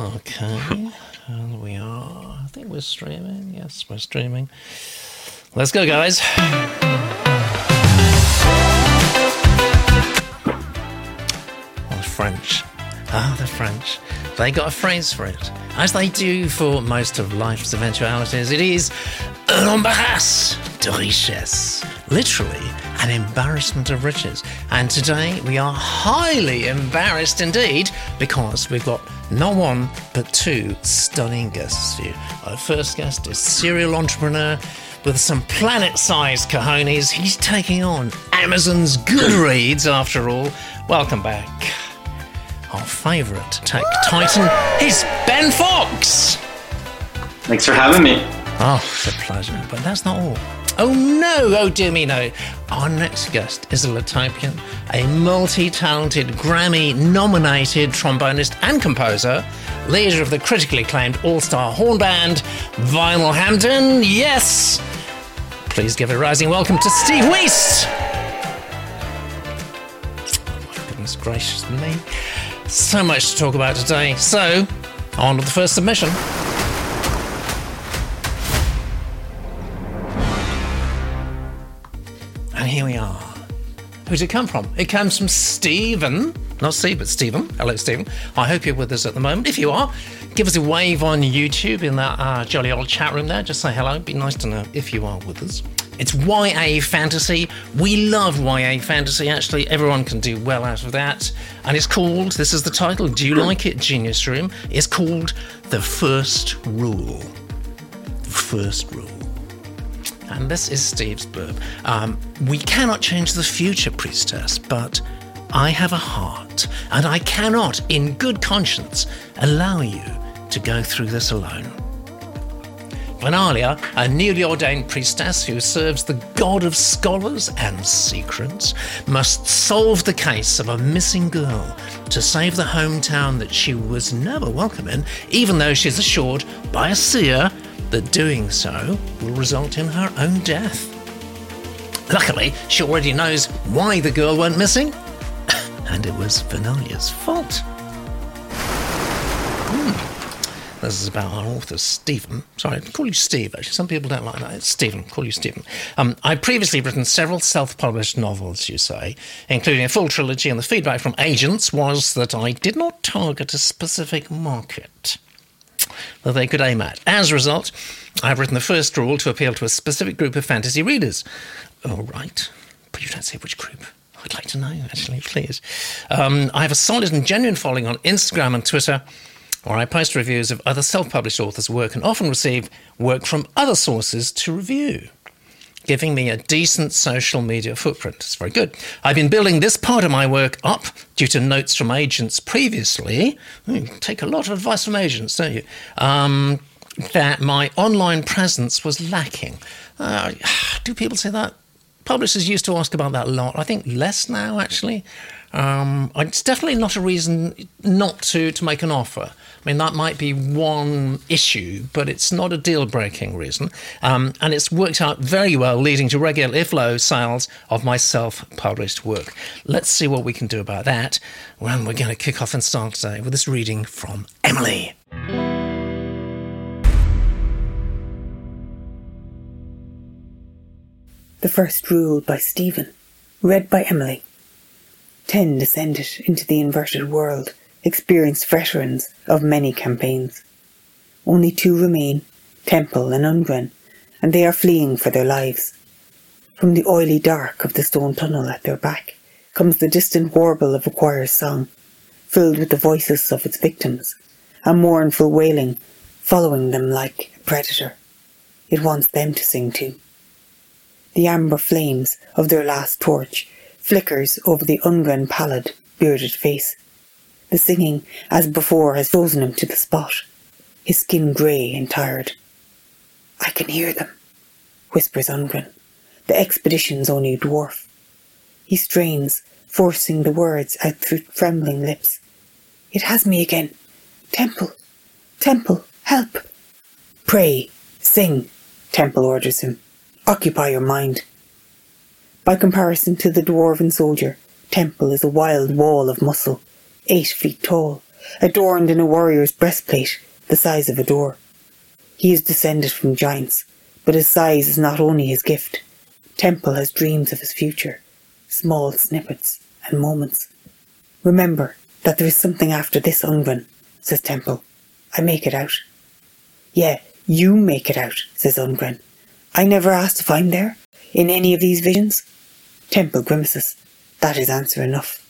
Okay. And we are. I think we're streaming. Yes, we're streaming. Let's go, guys. Oh, the French. Ah, the French. They got a phrase for it. As they do for most of life's eventualities, it is un embarras de richesse. Literally, an embarrassment of riches. And today we are highly embarrassed indeed because we've got not one but two stunning guests. Our first guest is serial entrepreneur with some planet sized cojones. He's taking on Amazon's Goodreads after all. Welcome back. Our favourite tech titan is Ben Fox. Thanks for having me. Oh, it's a pleasure. But that's not all. Oh no, oh dear me no. Our next guest is a Litopian, a multi-talented Grammy-nominated trombonist and composer, leader of the critically acclaimed all-star horn band, Vinyl Hampton. Yes! Please give a rising welcome to Steve Wiest. Oh goodness gracious me. So much to talk about today. So, on to the first submission. Here we are. Who's it come from? It comes from Stephen. Not Steve, but Stephen. Hello, Stephen. I hope you're with us at the moment. If you are, give us a wave on YouTube in that uh, jolly old chat room there. Just say hello. It'd be nice to know if you are with us. It's YA fantasy. We love YA fantasy, actually. Everyone can do well out of that. And it's called, this is the title, Do You Like It, Genius Room? It's called The First Rule. The First Rule. And this is Steve's blurb. Um, we cannot change the future, priestess, but I have a heart, and I cannot, in good conscience, allow you to go through this alone. Vanalia, a newly ordained priestess who serves the god of scholars and secrets, must solve the case of a missing girl to save the hometown that she was never welcome in, even though she's assured by a seer that doing so will result in her own death. Luckily, she already knows why the girl went missing, and it was Vanalia's fault. Hmm. This is about our author, Stephen. Sorry, I call you Steve, actually. Some people don't like that. It's Stephen. Call you Stephen. Um, I've previously written several self published novels, you say, including a full trilogy, and the feedback from agents was that I did not target a specific market that they could aim at. As a result, I've written the first rule to appeal to a specific group of fantasy readers. All right, but you don't say which group. I'd like to know, actually, please. Um, I have a solid and genuine following on Instagram and Twitter, where I post reviews of other self published authors' work and often receive work from other sources to review, giving me a decent social media footprint. It's very good. I've been building this part of my work up due to notes from agents previously. You take a lot of advice from agents, don't you? Um, that my online presence was lacking. Uh, do people say that? Publishers used to ask about that a lot. I think less now, actually. Um, it's definitely not a reason not to, to make an offer. I mean, that might be one issue, but it's not a deal breaking reason. Um, and it's worked out very well, leading to regular, if low, sales of my self published work. Let's see what we can do about that. Well, we're going to kick off and start today with this reading from Emily. The First Rule by Stephen, read by Emily. Ten descended into the inverted world, experienced veterans of many campaigns. Only two remain, Temple and Ungren, and they are fleeing for their lives. From the oily dark of the stone tunnel at their back comes the distant warble of a choir's song, filled with the voices of its victims, a mournful wailing following them like a predator. It wants them to sing too. The amber flames of their last torch flickers over the Ungren pallid, bearded face. The singing, as before, has frozen him to the spot, his skin grey and tired. I can hear them, whispers Ungren, the expedition's only dwarf. He strains, forcing the words out through trembling lips. It has me again. Temple, Temple, help! Pray, sing, Temple orders him. Occupy your mind. By comparison to the dwarven soldier, Temple is a wild wall of muscle, eight feet tall, adorned in a warrior's breastplate the size of a door. He is descended from giants, but his size is not only his gift. Temple has dreams of his future, small snippets and moments. Remember that there is something after this, Ungren, says Temple. I make it out. Yeah, you make it out, says Ungren. I never asked if I'm there, in any of these visions. Temple grimaces. That is answer enough.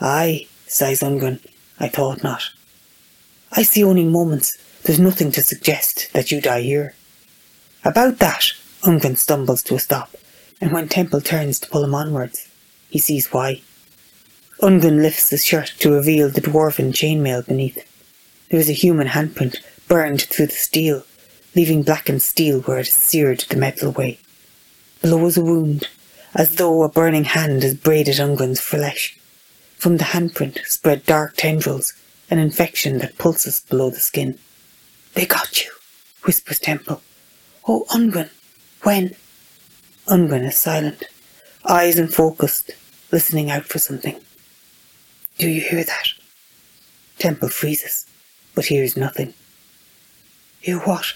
Aye, sighs Ungren. I thought not. I see only moments. There's nothing to suggest that you die here. About that, Ungren stumbles to a stop, and when Temple turns to pull him onwards, he sees why. Ungren lifts his shirt to reveal the dwarven chainmail beneath. There is a human handprint burned through the steel, leaving blackened steel where it has seared the metal away. Below is a wound, as though a burning hand has braided Ungren's flesh. From the handprint spread dark tendrils, an infection that pulses below the skin. They got you, whispers Temple. Oh, Ungren, when? Ungren is silent, eyes unfocused, listening out for something. Do you hear that? Temple freezes, but hears nothing. Hear what?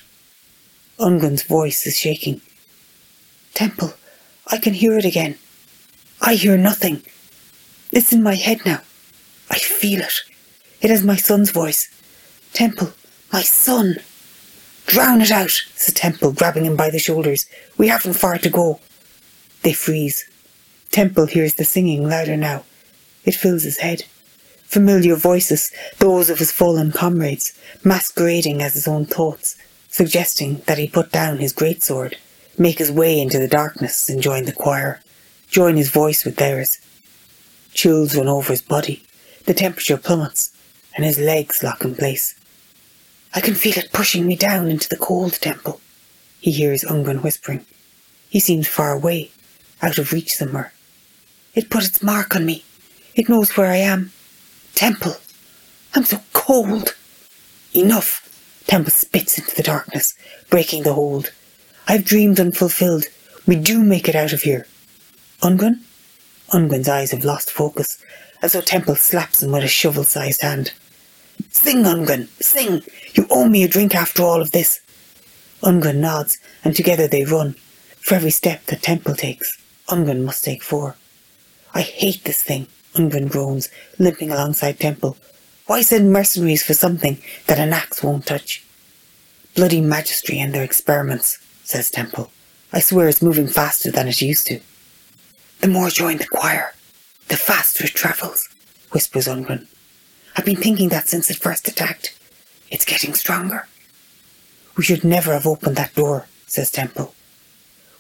Ungren's voice is shaking. Temple, I can hear it again. I hear nothing. It's in my head now. I feel it. It is my son's voice. Temple, my son. Drown it out, says Temple, grabbing him by the shoulders. We haven't far to go. They freeze. Temple hears the singing louder now. It fills his head. Familiar voices, those of his fallen comrades, masquerading as his own thoughts, suggesting that he put down his greatsword, make his way into the darkness and join the choir, join his voice with theirs. Chills run over his body, the temperature plummets, and his legs lock in place. I can feel it pushing me down into the cold temple, he hears Ungren whispering. He seems far away, out of reach somewhere. It put its mark on me. It knows where I am. Temple. I'm so cold. Enough. Temple spits into the darkness, breaking the hold. I've dreamed unfulfilled. We do make it out of here. Ungren? Ungren's eyes have lost focus, as though Temple slaps him with a shovel-sized hand. Sing, Ungren, sing! You owe me a drink after all of this. Ungren nods, and together they run. For every step that Temple takes, Ungren must take four. I hate this thing, Ungren groans, limping alongside Temple. Why send mercenaries for something that an axe won't touch? Bloody magistry and their experiments, says Temple. I swear it's moving faster than it used to. The more join the choir, the faster it travels, whispers Ungren. I've been thinking that since it first attacked. It's getting stronger. We should never have opened that door, says Temple.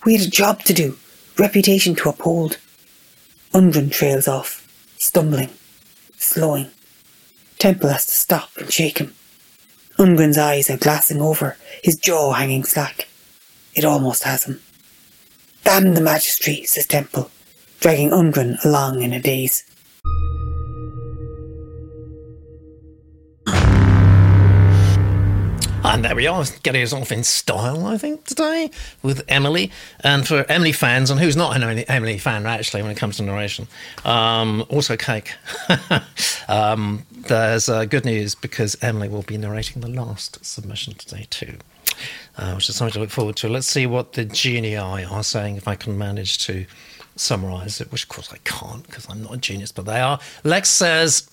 We had a job to do, reputation to uphold. Ungren trails off, stumbling, slowing. Temple has to stop and shake him. Ungren's eyes are glassing over, his jaw hanging slack. It almost has him. Damn the magistry, says Temple, dragging Ungren along in a daze. And there we are, getting us off in style, I think, today with Emily. And for Emily fans, and who's not an Emily, fan actually when it comes to narration, um, also cake. um, there's uh, good news because Emily will be narrating the last submission today too, uh, which is something to look forward to. Let's see what the genii are saying if I can manage to summarise it, which of course I can't because I'm not a genius, but they are. Lex says,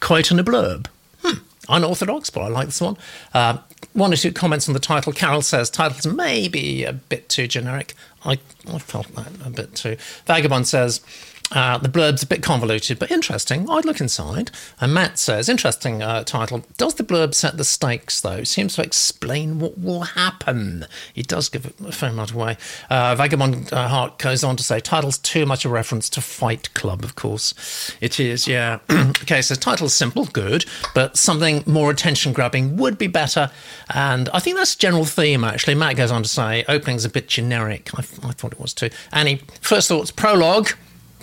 quote in a blurb. Hmm, unorthodox, but I like this one. Uh, one or two comments on the title. Carol says titles may be a bit too generic. I, I felt that a bit too. Vagabond says uh, the blurb's a bit convoluted, but interesting. I'd look inside. And Matt says, interesting uh, title. Does the blurb set the stakes, though? Seems to explain what will happen. It does give a fair amount away. Uh, Vagabond uh, Heart goes on to say, title's too much a reference to Fight Club, of course. It is, yeah. okay, so title's simple, good, but something more attention grabbing would be better. And I think that's general theme, actually. Matt goes on to say, opening's a bit generic. I, I thought it was too. Annie, first thoughts, prologue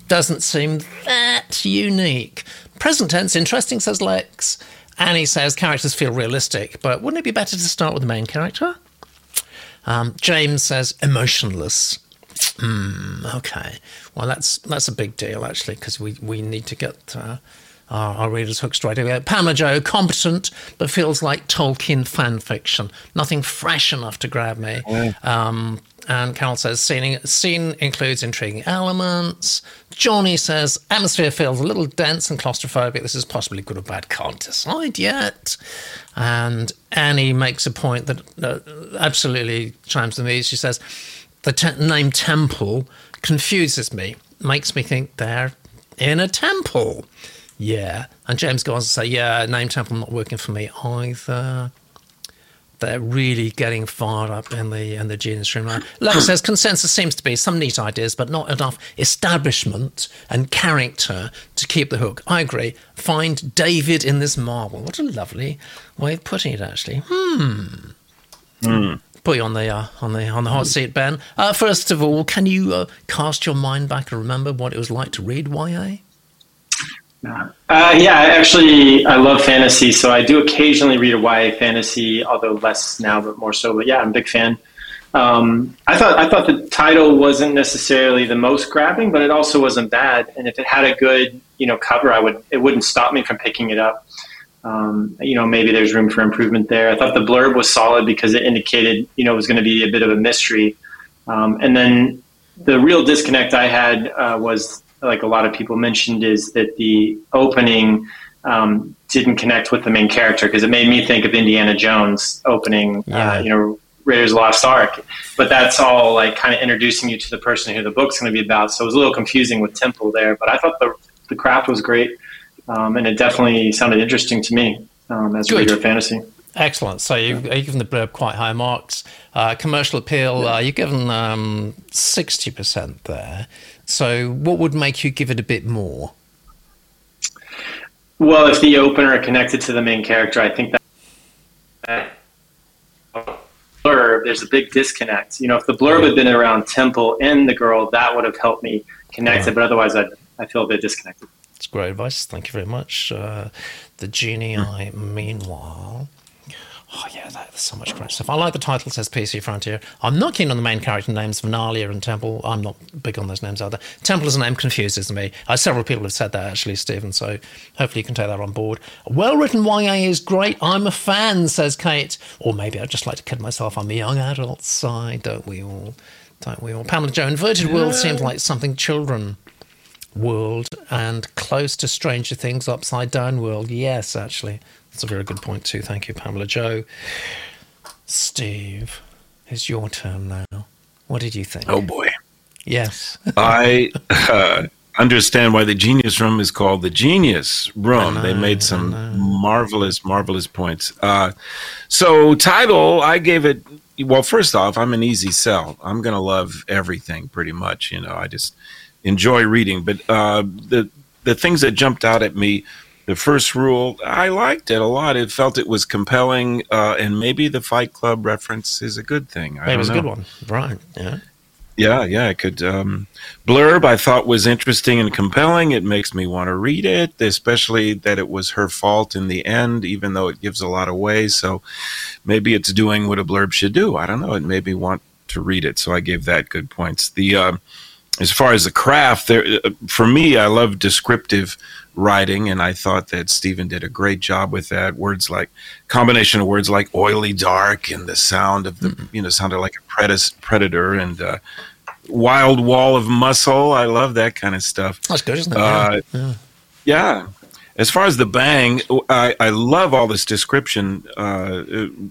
doesn't seem that unique. Present tense, interesting, says Lex. Annie says characters feel realistic, but wouldn't it be better to start with the main character? Um, James says emotionless. Hmm, okay. Well, that's that's a big deal actually, because we, we need to get uh, our, our readers hooked straight away. Pamela Joe, competent, but feels like Tolkien fan fiction. Nothing fresh enough to grab me. Um, and Carol says, scene, scene includes intriguing elements. Johnny says, atmosphere feels a little dense and claustrophobic. This is possibly good or bad. Can't decide yet. And Annie makes a point that uh, absolutely chimes with me. She says, the te- name temple confuses me, makes me think they're in a temple. Yeah. And James goes on to say, yeah, name temple not working for me either they're really getting fired up in the in the genius room. Like says, consensus seems to be some neat ideas, but not enough establishment and character to keep the hook. I agree. Find David in this marble. What a lovely way of putting it, actually. Hmm. Mm. Put you on the uh, on the on the hot seat, Ben. Uh, first of all, can you uh, cast your mind back and remember what it was like to read YA? Uh, yeah, actually, I love fantasy, so I do occasionally read a YA fantasy, although less now, but more so. But yeah, I'm a big fan. Um, I thought I thought the title wasn't necessarily the most grabbing, but it also wasn't bad. And if it had a good, you know, cover, I would it wouldn't stop me from picking it up. Um, you know, maybe there's room for improvement there. I thought the blurb was solid because it indicated, you know, it was going to be a bit of a mystery. Um, and then the real disconnect I had uh, was like a lot of people mentioned, is that the opening um, didn't connect with the main character because it made me think of Indiana Jones opening, uh, yeah. uh, you know, Raiders of the Lost Ark. But that's all like kind of introducing you to the person who the book's going to be about. So it was a little confusing with Temple there, but I thought the the craft was great, um, and it definitely sounded interesting to me um, as a reader of fantasy. Excellent. So you've, you've, given the blurb quite high marks. Uh, commercial appeal, uh, you've given um, 60% there. So, what would make you give it a bit more? Well, if the opener connected to the main character, I think that blurb, there's a big disconnect. You know, if the blurb had been around Temple and the girl, that would have helped me connect yeah. it. But otherwise, I I feel a bit disconnected. That's great advice. Thank you very much. Uh, the genie, I meanwhile. Oh yeah, that's so much great stuff. I like the title says PC Frontier. I'm not keen on the main character names Vernalia and Temple. I'm not big on those names either. Temple as a name confuses me. Uh, several people have said that actually, Stephen. So hopefully you can take that on board. Well written YA is great. I'm a fan, says Kate. Or maybe I'd just like to kid myself I'm a young adult side. Don't we all? Don't we all? Pamela Joe. Inverted yeah. World seems like something children world and close to Stranger Things upside down world. Yes, actually. That's a very good point, too. Thank you, Pamela Joe. Steve, it's your turn now. What did you think? Oh, boy. Yes. I uh, understand why the Genius Room is called the Genius Room. Know, they made some marvelous, marvelous points. Uh, so, title, I gave it. Well, first off, I'm an easy sell. I'm going to love everything pretty much. You know, I just enjoy reading. But uh, the the things that jumped out at me the first rule, I liked it a lot. It felt it was compelling, uh, and maybe the Fight Club reference is a good thing. I it was know. a good one, right? Yeah, yeah, yeah. It could um, blurb. I thought was interesting and compelling. It makes me want to read it, especially that it was her fault in the end, even though it gives a lot away. So maybe it's doing what a blurb should do. I don't know. It made me want to read it, so I gave that good points. The uh, as far as the craft, there uh, for me, I love descriptive writing, and I thought that Stephen did a great job with that. Words like combination of words like oily, dark, and the sound of the mm-hmm. you know sounded like a predator and uh, wild wall of muscle. I love that kind of stuff. That's good, isn't it? Uh, yeah. yeah. As far as the bang, I, I love all this description, uh,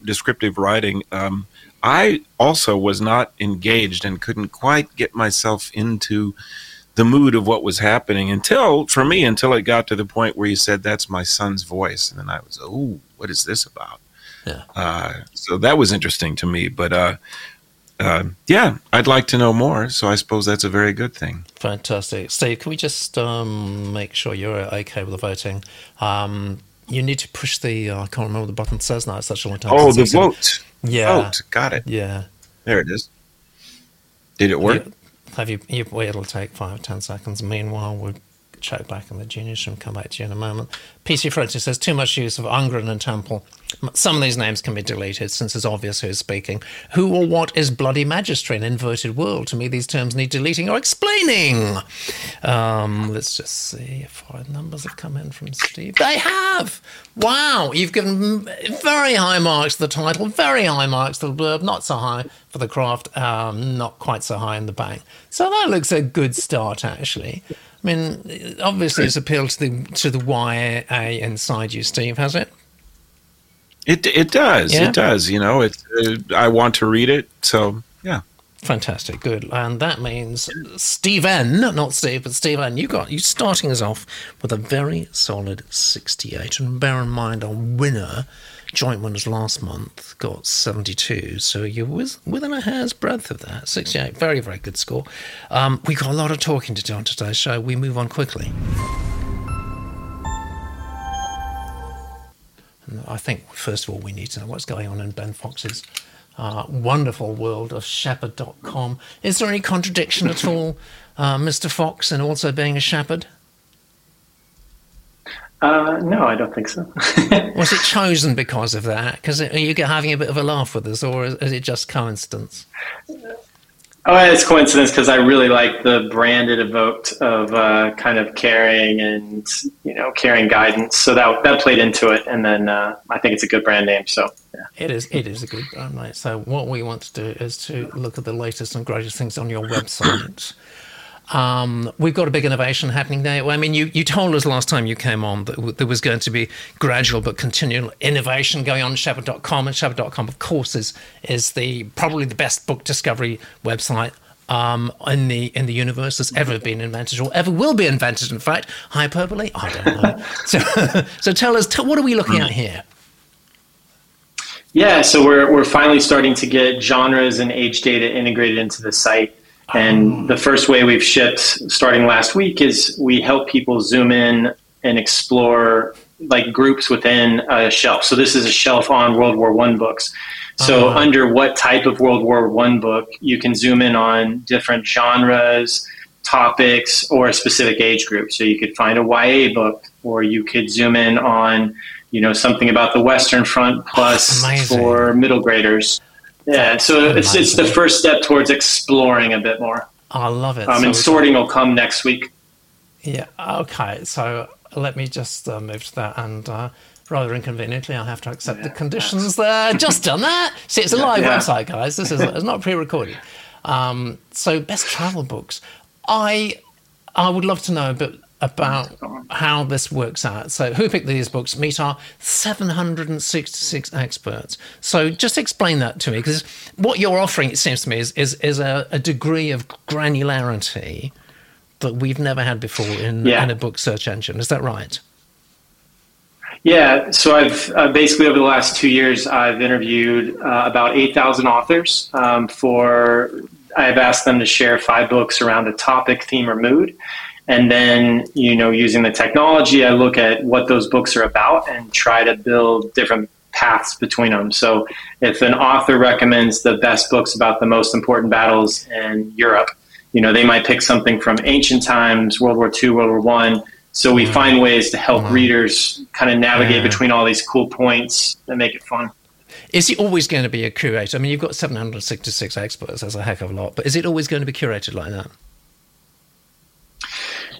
descriptive writing. Um, I also was not engaged and couldn't quite get myself into the mood of what was happening until, for me, until it got to the point where you said, "That's my son's voice," and then I was, "Oh, what is this about?" Yeah. Uh, so that was interesting to me, but uh, uh, yeah, I'd like to know more. So I suppose that's a very good thing. Fantastic, Steve. Can we just um, make sure you're okay with the voting? Um, you need to push the. Uh, I can't remember what the button says now. It's such a long time. Oh, the vote. Yeah. Vote. Got it. Yeah. There it is. Did it work? have you, you wait, it'll take five, ten seconds. Meanwhile, we're check back in the juniors room. Come back to you in a moment. PC French says too much use of Ungren and Temple. Some of these names can be deleted since it's obvious who is speaking. Who or what is bloody magistrate in inverted world? To me, these terms need deleting or explaining. Um, let's just see if our numbers have come in from Steve. They have. Wow, you've given very high marks to the title, very high marks to the blurb, not so high for the craft, um, not quite so high in the bank. So that looks a good start, actually. I mean, obviously, it's appealed to the to the YA inside you, Steve, has it? It it does. Yeah? It does. You know, it, uh, I want to read it. So yeah. Fantastic, good, and that means Steven, not Steve, but Steven, you got you starting us off with a very solid sixty-eight, and bear in mind our winner, joint winners last month, got seventy-two, so you're with, within a hair's breadth of that, sixty-eight, very very good score. Um, we got a lot of talking to do on today's show. We move on quickly. I think first of all we need to know what's going on in Ben Fox's uh, wonderful world of shepherd.com. Is there any contradiction at all, uh, Mr. Fox, in also being a shepherd? Uh, no, I don't think so. Was it chosen because of that? Because are you having a bit of a laugh with us, or is is it just coincidence? Oh, it's coincidence because I really like the brand it evoked of uh, kind of caring and you know caring guidance. So that that played into it, and then uh, I think it's a good brand name. So yeah. It is. It is a good brand, mate. So what we want to do is to look at the latest and greatest things on your website. Um, we've got a big innovation happening there. I mean, you, you told us last time you came on that there was going to be gradual but continual innovation going on at Shepherd.com. And Shepherd.com, of course, is, is the probably the best book discovery website um, in the in the universe that's ever been invented or ever will be invented. In fact, hyperbole, I don't know. so, so tell us, what are we looking at here? Yeah, so we're we're finally starting to get genres and age data integrated into the site. And the first way we've shipped starting last week is we help people zoom in and explore like groups within a shelf. So this is a shelf on World War One books. So Uh-huh. under what type of World War One book, you can zoom in on different genres, topics, or a specific age group. So you could find a YA book, or you could zoom in on, you know, something about the Western Front plus for middle graders. Yeah, so it's it's the first step towards exploring a bit more. I love it. Um, So and sorting will come next week. Yeah. Okay. So let me just uh, move to that, and uh, rather inconveniently, I have to accept the conditions there. Just done that. See, it's a live Yeah. website, guys. This is it's not pre-recorded. Um, so, best travel books. I I would love to know a bit about how this works out. So, who picked these books? Meet our 766 experts. So, just explain that to me, because what you're offering, it seems to me, is is, is a, a degree of granularity that we've never had before in, Yeah. in a book search engine. Is that right? Yeah, so I've uh, basically over the last two years, I've interviewed uh, about 8,000 authors um, for, I've asked them to share five books around a topic, theme, or mood. And then, you know, using the technology, I look at what those books are about and try to build different paths between them. So if an author recommends the best books about the most important battles in Europe, you know, they might pick something from ancient times, World War II, World War One. So we mm-hmm. find ways to help mm-hmm. readers kind of navigate Yeah. between all these cool points and make it fun. Is it always going to be a curator? I mean, you've got 766 experts, that's a heck of a lot, but is it always going to be curated like that?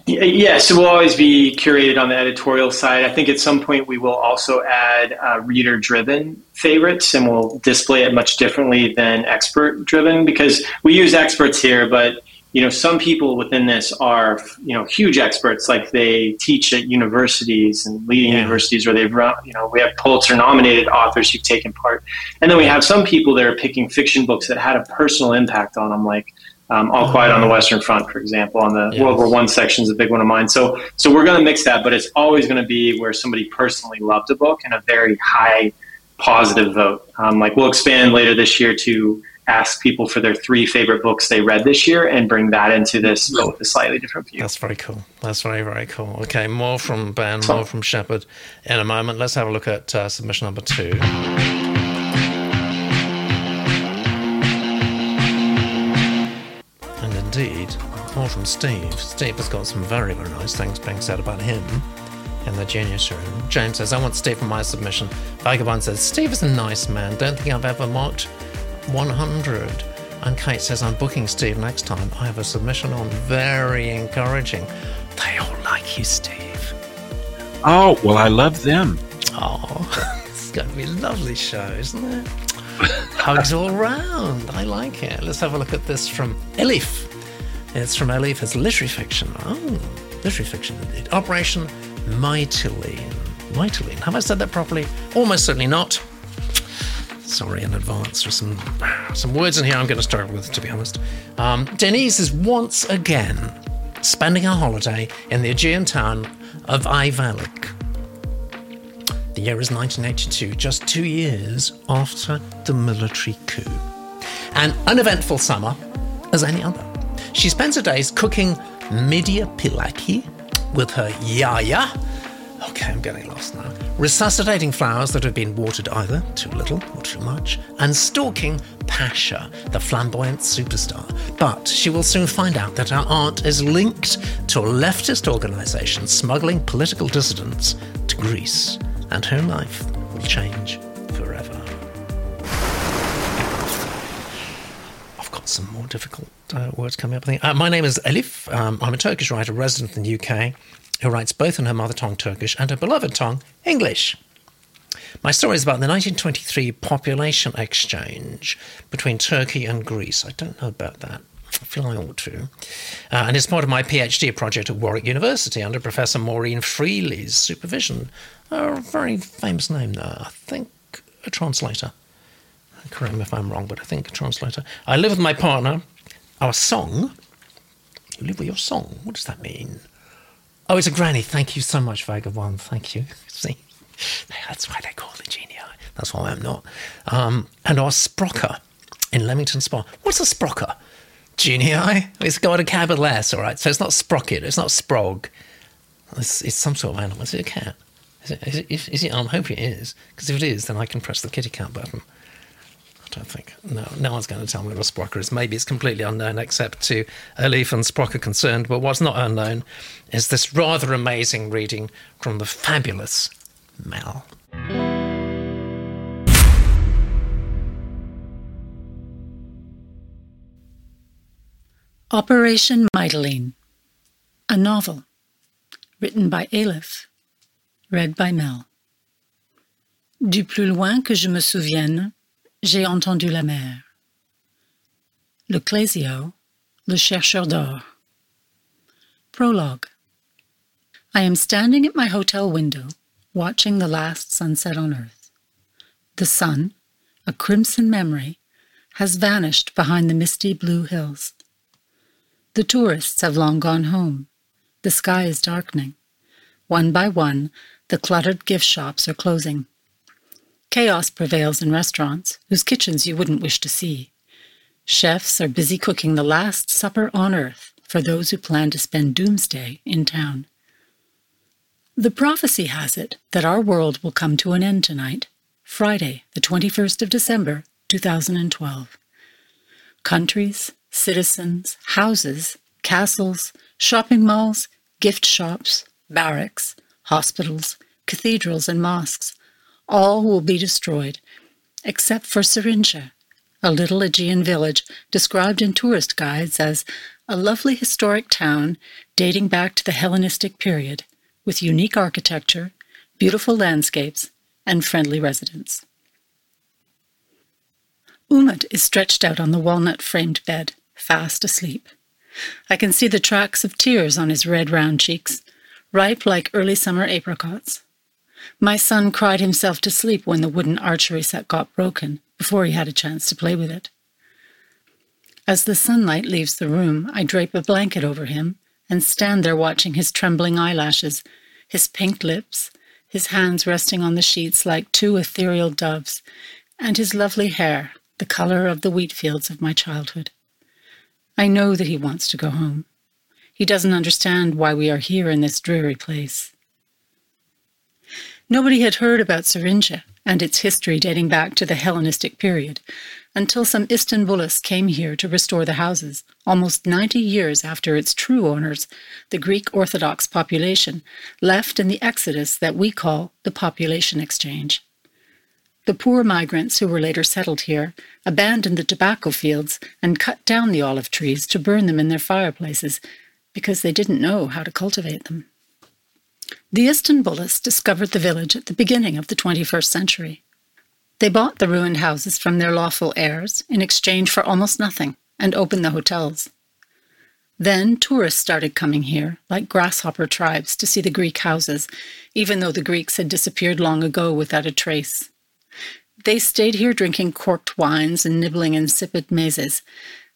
Y- Yeah, so we'll always be curated on the editorial side. I think at some point we will also add uh, reader driven favorites and we'll display it much differently than expert driven because we use experts here, but you know some people within this are you know huge experts like they teach at universities and leading Yeah. universities where they've run you know we have pulitzer nominated authors who've taken part and then we have some people that are picking fiction books that had a personal impact on them like um, all quiet on the western front for example on the Yes. world war one section is a big one of mine so so we're going to mix that but it's always going to be where somebody personally loved a book and a very high positive vote um, like we'll expand later this year to ask people for their three favorite books they read this year and bring that into this but with a slightly different view That's very cool. That's very, very cool. Okay, more from Ben, So- more from Shepherd in a moment. Let's have a look at uh, submission number two. Indeed, more from Steve. Steve has got some very, very nice things being said about him in the genius room. James says, I want Steve for my submission. Vagabond says, Steve is a nice man. Don't think I've ever marked 100. And Kate says, I'm booking Steve next time. I have a submission on. Very encouraging. They all like you, Steve. Oh, well, I love them. Oh, it's going to be a lovely show, isn't it? Hugs all round. I like it. Let's have a look at this from Elif. It's from. It's literary fiction. Oh, literary fiction indeed. Operation Mytilene. Mytilene. Have I said that properly? Almost certainly not. Sorry in advance. for some some words in here I'm going to struggle with, to be honest. Um, Denise is once again spending her holiday in the Aegean town of Ayvalik. The year is 1982, just two years after the military coup. An uneventful summer as any other. She spends her days cooking midye pilaki with her yaya. Okay, I'm getting lost now. Resuscitating flowers that have been watered either too little or too much, and stalking Pasha, the flamboyant superstar. But she will soon find out that her aunt is linked to a leftist organisation smuggling political dissidents to Greece, and her life will change forever. I've got some more difficult uh, words coming up. I think. Uh, my name is Elif. Um, I'm a Turkish writer resident in the UK who writes both in her mother tongue Turkish and her beloved tongue English. My story is about the 1923 population exchange between Turkey and Greece. I don't know about that. I feel I ought to. Uh, and it's part of my PhD project at Warwick University under Professor Maureen Freely's supervision. A very famous name there. I think a translator. Correct me if I'm wrong, but I think a translator. I live with my partner. Our song. You live with your song. What does that mean? Oh, it's a granny. Thank you so much, Vagabond. Thank you. See, that's why they call the genii. That's why I'm not. Um, and our sprocker in Leamington Spa. What's a sprocker? Genii? It's got a capital S, all right. So it's not sprocket. It's not sprog. It's, it's some sort of animal. Is it a cat? Is it? Is it, is it I'm hoping it is. Because if it is, then I can press the kitty cat button. I think. No, no one's going to tell me what sprocker is. Maybe it's completely unknown, except to Elif and Sprocker concerned. But what's not unknown is this rather amazing reading from the fabulous Mel. Operation Mytilene, a novel written by Elif, read by Mel. Du plus loin que je me souvienne, j'ai entendu la mer. Le Clézio, le chercheur d'or. Prologue. I am standing at my hotel window, watching the last sunset on earth. The sun, a crimson memory, has vanished behind the misty blue hills. The tourists have long gone home. The sky is darkening. One by one, the cluttered gift shops are closing. Chaos prevails in restaurants, whose kitchens you wouldn't wish to see. Chefs are busy cooking the last supper on earth for those who plan to spend doomsday in town. The prophecy has it that our world will come to an end tonight, Friday, the 21st of December, 2012. Countries, citizens, houses, castles, shopping malls, gift shops, barracks, hospitals, cathedrals, and mosques all will be destroyed, except for Syringa, a little Aegean village described in tourist guides as a lovely historic town dating back to the Hellenistic period, with unique architecture, beautiful landscapes, and friendly residents. Umut is stretched out on the walnut framed bed, fast asleep. I can see the tracks of tears on his red round cheeks, ripe like early summer apricots. My son cried himself to sleep when the wooden archery set got broken, before he had a chance to play with it. As the sunlight leaves the room, I drape a blanket over him and stand there watching his trembling eyelashes, his pink lips, his hands resting on the sheets like two ethereal doves, and his lovely hair, the color of the wheat fields of my childhood. I know that he wants to go home. He doesn't understand why we are here in this dreary place. Nobody had heard about Syringa and its history dating back to the Hellenistic period, until some Istanbulists came here to restore the houses, almost 90 years after its true owners, the Greek Orthodox population, left in the exodus that we call the population exchange. The poor migrants who were later settled here abandoned the tobacco fields and cut down the olive trees to burn them in their fireplaces because they didn't know how to cultivate them. The Istanbulists discovered the village at the beginning of the 21st century. They bought the ruined houses from their lawful heirs in exchange for almost nothing and opened the hotels. Then tourists started coming here, like grasshopper tribes, to see the Greek houses, even though the Greeks had disappeared long ago without a trace. They stayed here drinking corked wines and nibbling insipid mezes,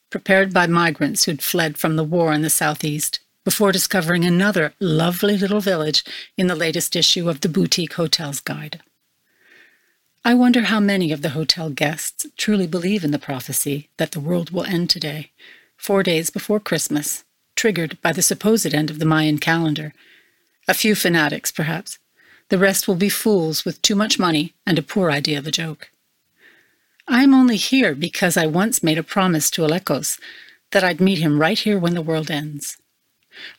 prepared by migrants who'd fled from the war in the southeast, before discovering another lovely little village in the latest issue of the Boutique Hotels Guide. I wonder how many of the hotel guests truly believe in the prophecy that the world will end today, four days before Christmas, triggered by the supposed end of the Mayan calendar. A few fanatics, perhaps. The rest will be fools with too much money and a poor idea of a joke. I am only here because I once made a promise to Alekos that I'd meet him right here when the world ends.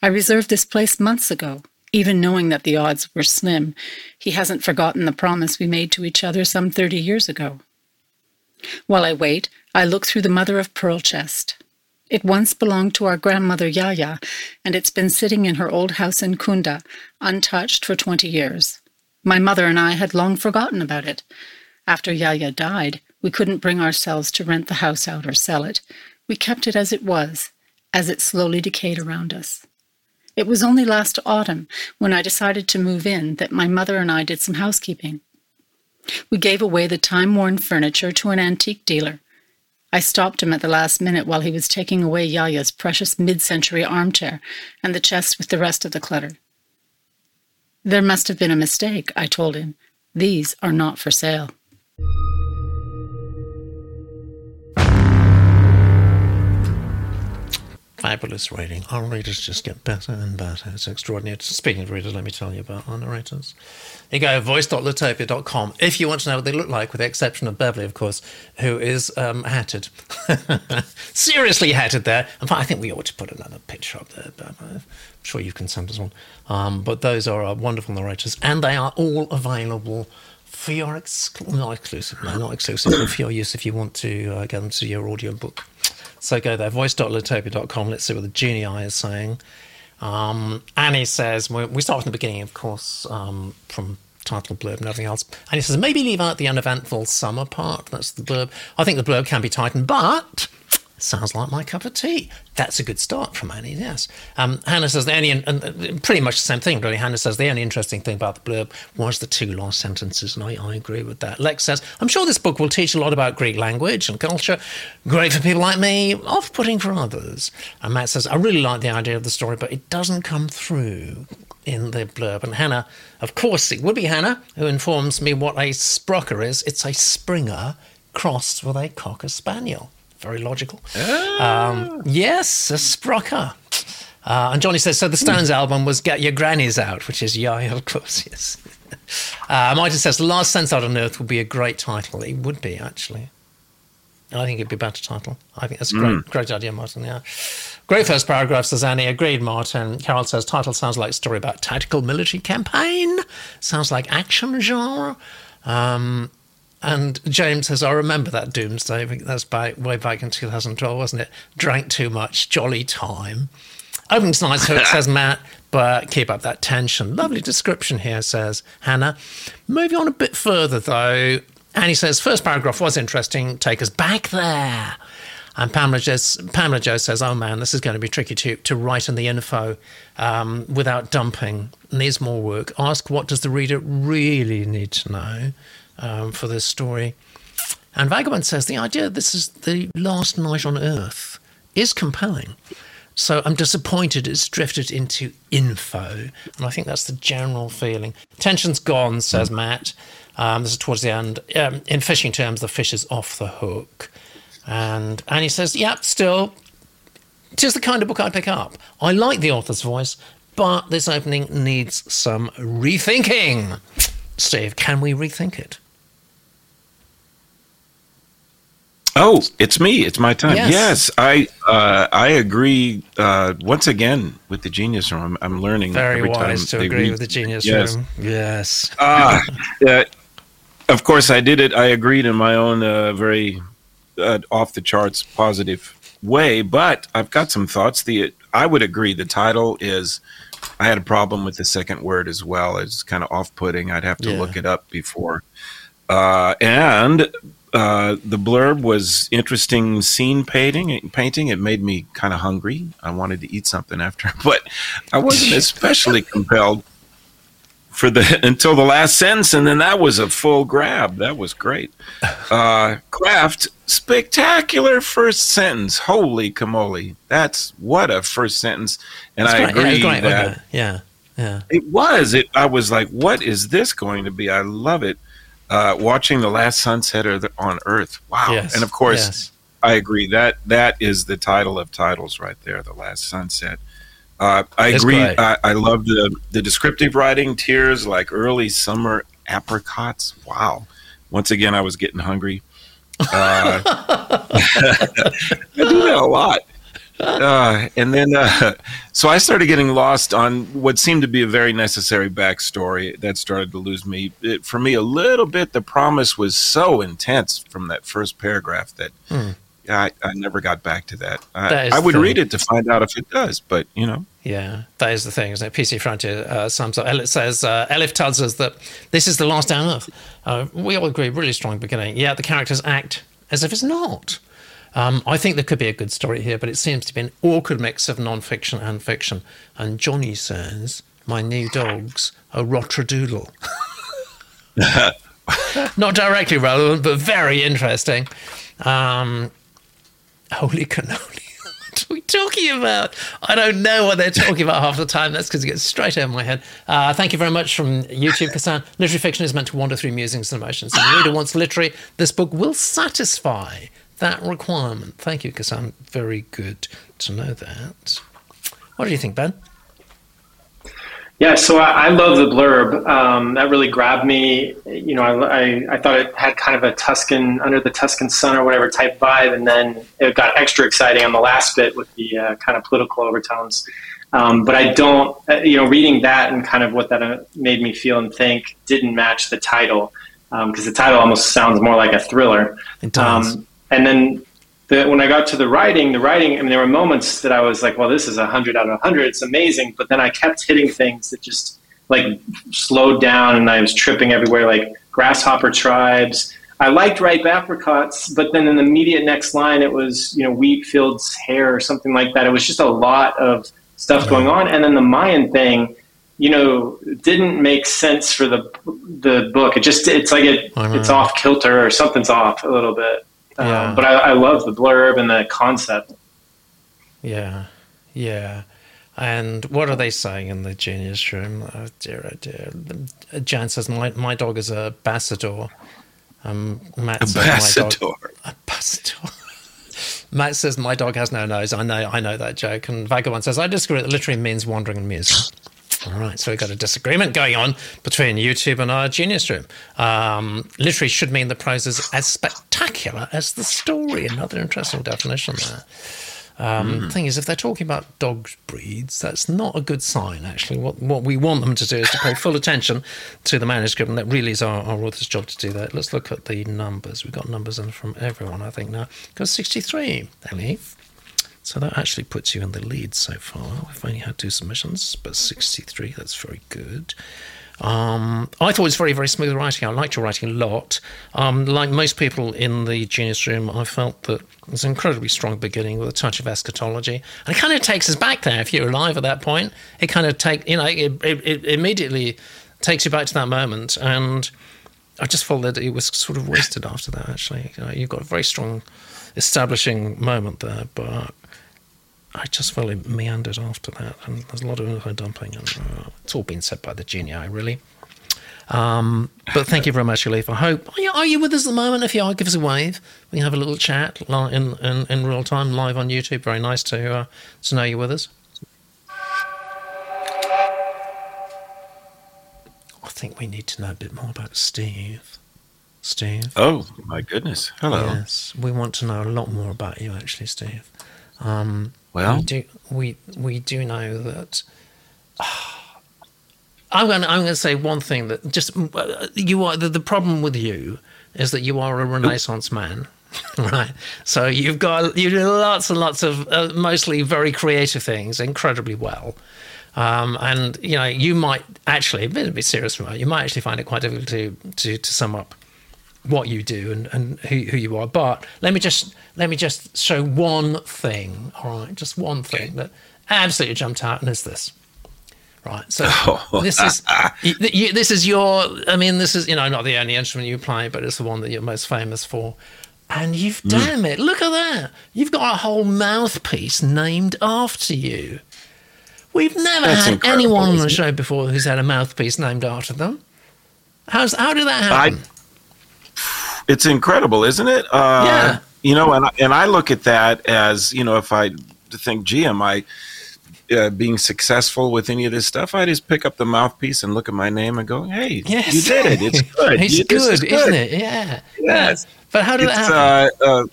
I reserved this place months ago, even knowing that the odds were slim. He hasn't forgotten the promise we made to each other some thirty years ago. While I wait, I look through the mother of pearl chest. It once belonged to our grandmother Yaya, and it's been sitting in her old house in Cunda, untouched for twenty years. My mother and I had long forgotten about it. After Yaya died, we couldn't bring ourselves to rent the house out or sell it. We kept it as it was, as it slowly decayed around us. It was only last autumn, when I decided to move in, that my mother and I did some housekeeping. We gave away the time worn furniture to an antique dealer. I stopped him at the last minute while he was taking away Yaya's precious mid century armchair and the chest with the rest of the clutter. There must have been a mistake, I told him. These are not for sale. Fabulous reading. Our readers just get better and better. It's extraordinary. Speaking of readers, let me tell you about our narrators. You go voice.litopia.com if you want to know what they look like, with the exception of Beverly, of course, who is um, hatted. Seriously hatted there. In fact, I think we ought to put another picture up there, but I'm sure you can send us one. Um, but those are our wonderful narrators, and they are all available for your not exclusive, no, not exclusive, but for your use if you want to uh, get them to your audio book. So go there, voice.litopia.com. Let's see what the genie eye is saying. Um, Annie says, we start from the beginning, of course, um, from title blurb and everything else. Annie says, maybe leave out the uneventful summer part. That's the blurb. I think the blurb can be tightened, but Sounds like my cup of tea. That's a good start from Annie, yes. Um, Hannah says the only, and, and pretty much the same thing, really. Hannah says the only interesting thing about the blurb was the two last sentences, and I, I agree with that. Lex says, I'm sure this book will teach a lot about Greek language and culture. Great for people like me, off putting for others. And Matt says, I really like the idea of the story, but it doesn't come through in the blurb. And Hannah, of course, it would be Hannah who informs me what a sprocker is. It's a Springer crossed with a Cocker Spaniel. Very logical. Ah. Um, yes, a sprocker. Uh, and Johnny says, so the Stones album was Get Your Grannies Out, which is yeah, of course, yes. uh, Martin says, The Last Sunset on Earth would be a great title. It would be, actually. I think it'd be a better title. I think that's a great, great idea, Martin. Yeah. Great first paragraph, says Annie. Agreed, Martin. Carol says, title sounds like story about tactical military campaign. Sounds like action genre. Um, and James says, I remember that Doomsday. I think that's back, way back in 2012, wasn't it? Drank too much, jolly time. Opening's nice hook, says Matt, but keep up that tension. Lovely description here, says Hannah. Moving on a bit further, though, Annie says, first paragraph was interesting. Take us back there. And Pamela, just, Pamela Joe says, oh man, this is going to be tricky to, to write in the info um, without dumping. Needs more work. Ask what does the reader really need to know um, for this story. And Vagabond says the idea this is the last night on Earth is compelling. So I'm disappointed it's drifted into info, and I think that's the general feeling. Tension's gone, says Matt. Um, this is towards the end. Um, in fishing terms, the fish is off the hook. And Annie says, "Yeah, still, it is the kind of book I pick up. I like the author's voice, but this opening needs some rethinking." Steve, can we rethink it? Oh, it's me. It's my time. Yes. Yes, I uh, I agree uh, once again with the genius room. I'm, learning Very every time wise to agree read- with the genius Yes. room. Yes. Ah, uh, of course I did it. I agreed in my own uh, very uh, off the charts positive way, but I've got some thoughts. The I would agree. The title is. I had a problem with the second word as well. It's kind of off-putting. I'd have to Yeah. look it up before. Uh, and uh, the blurb was interesting scene painting. Painting. It made me kind of hungry. I wanted to eat something after, but I wasn't especially compelled for the until the last sentence, and then that was a full grab. That was great. Uh, Craft, spectacular first sentence. Holy camole! That's what a first sentence. And That's I. Yeah, agree it's great, that wasn't? Yeah. Yeah. it was. It. I was like, "What is this going to be?" I love it. Uh, watching the last sunset on Earth. Wow! Yes. And of course, yes. I agree that that is the title of titles right there. The last sunset. Uh, I agree. I, I love the the descriptive writing. Tears like early summer apricots. Wow! Once again, I was getting hungry. Uh, I do that a lot. Uh, and then, uh, so I started getting lost on what seemed to be a very necessary backstory that started to lose me. It, for me, a little bit, the promise was so intense from that first paragraph that Hmm. I, I never got back to that. That I, would read it to find out if it does, but you know, Yeah, that is the thing, isn't it? PC Frontier uh, sums up. It says, uh, Elif tells us that this is the last on Earth. Uh, we all agree, really strong beginning. Yeah, the characters act as if it's not. Um, I think there could be a good story here, but it seems to be an awkward mix of non-fiction and fiction. And Johnny says, "My new dog's a rotradoodle." Not directly relevant, but very interesting. Um, holy cannoli. What are we talking about? I don't know what they're talking about half the time. That's because it gets straight over my head. Uh, thank you very much from YouTube, Kassan. Literary fiction is meant to wander through musings and emotions. If the reader wants literary, this book will satisfy that requirement. Thank you, because I'm Very good to know that. What do you think, Ben? Yeah, so I, I love the blurb. Um, that really grabbed me. You know, I, I, I thought it had kind of a Tuscan, under the Tuscan sun or whatever type vibe, and then it got extra exciting on the last bit with the uh, kind of political overtones. Um, but I don't, uh, you know, reading that and kind of what that uh, made me feel and think didn't match the title because the title almost sounds more like a thriller. It does. Um, and then the, when I got to the writing, the writing, I mean, there were moments that I was like, well, this is a 100 out of 100. It's amazing. But then I kept hitting things that just like slowed down and I was tripping everywhere, like grasshopper tribes. I liked ripe apricots, but then in the immediate next line, it was, you know, wheat fields hair or something like that. It was just a lot of stuff going on. And then the Mayan thing, you know, didn't make sense for the the book. It just, it's like it, it's off kilter or something's off a little bit. Yeah. Um, but I, I love the blurb and the concept. Yeah, yeah. And what are they saying in the genius room? Oh dear, oh dear. Jan says my my dog is a bassador. Um, Matt says my dog Ambassador. a bassador. Matt says my dog has no nose. I know, I know that joke. And Vagabond says I disagree. It literally means wandering and musing. All right, so we've got a disagreement going on between YouTube and our genius room. Um, literally should mean the prose is as spectacular as the story. Another interesting definition there. Um, Thing is, if they're talking about dog breeds, that's not a good sign. Actually, what what we want them to do is to pay full attention to the manuscript, and that really is our, our author's job to do that. Let's look at the numbers. We've got numbers in from everyone, I think now. Got sixty three, Ellie. So that actually puts you in the lead so far. We've only had two submissions, but 63, that's very good. Um, I thought it was very, very smooth writing. I liked your writing a lot. Um, like most people in the Genius Room, I felt that it was an incredibly strong beginning with a touch of eschatology. And it kind of takes us back there. If you're alive at that point, it kind of take you know, it, it, it immediately takes you back to that moment. And I just felt that it was sort of wasted after that, actually. You you've got a very strong establishing moment there, but I just felt it meandered after that, and there's a lot of info dumping, and uh, it's all been said by the genii, really. Um, but thank you very much, Elif. I hope are you, are you with us at the moment? If you are, give us a wave. We can have a little chat in, in, in real time, live on YouTube. Very nice to uh, to know you're with us. I think we need to know a bit more about Steve. Steve. Oh my goodness! Hello. Yes, we want to know a lot more about you, actually, Steve. Um, Well, we do we we do know that. I'm going. To, I'm to say one thing that just uh, you are the, the problem with you is that you are a Renaissance man, right? So you've got you do lots and lots of uh, mostly very creative things incredibly well. Um, and you know, you might actually, a bit, a bit serious about you might actually find it quite difficult to, to, to sum up what you do and, and who, who you are. But let me just let me just show one thing, all right, just one thing that absolutely jumped out, and it's this. Right, so this is you, this is your. I mean, this is you know not the only instrument you play, but it's the one that you're most famous for. And you've damn it, look at that! You've got a whole mouthpiece named after you. We've never That's had anyone on the show before who's had a mouthpiece named after them. How's how did that happen? It's incredible, isn't it? Uh, Yeah. You know, and and I look at that as you know, if I think, gee, am I uh, being successful with any of this stuff? I just pick up the mouthpiece and look at my name and go, hey, Yes. you did it. It's good. it's You- good, is isn't it? Yeah. Yes. But how did It's that happen? uh, uh,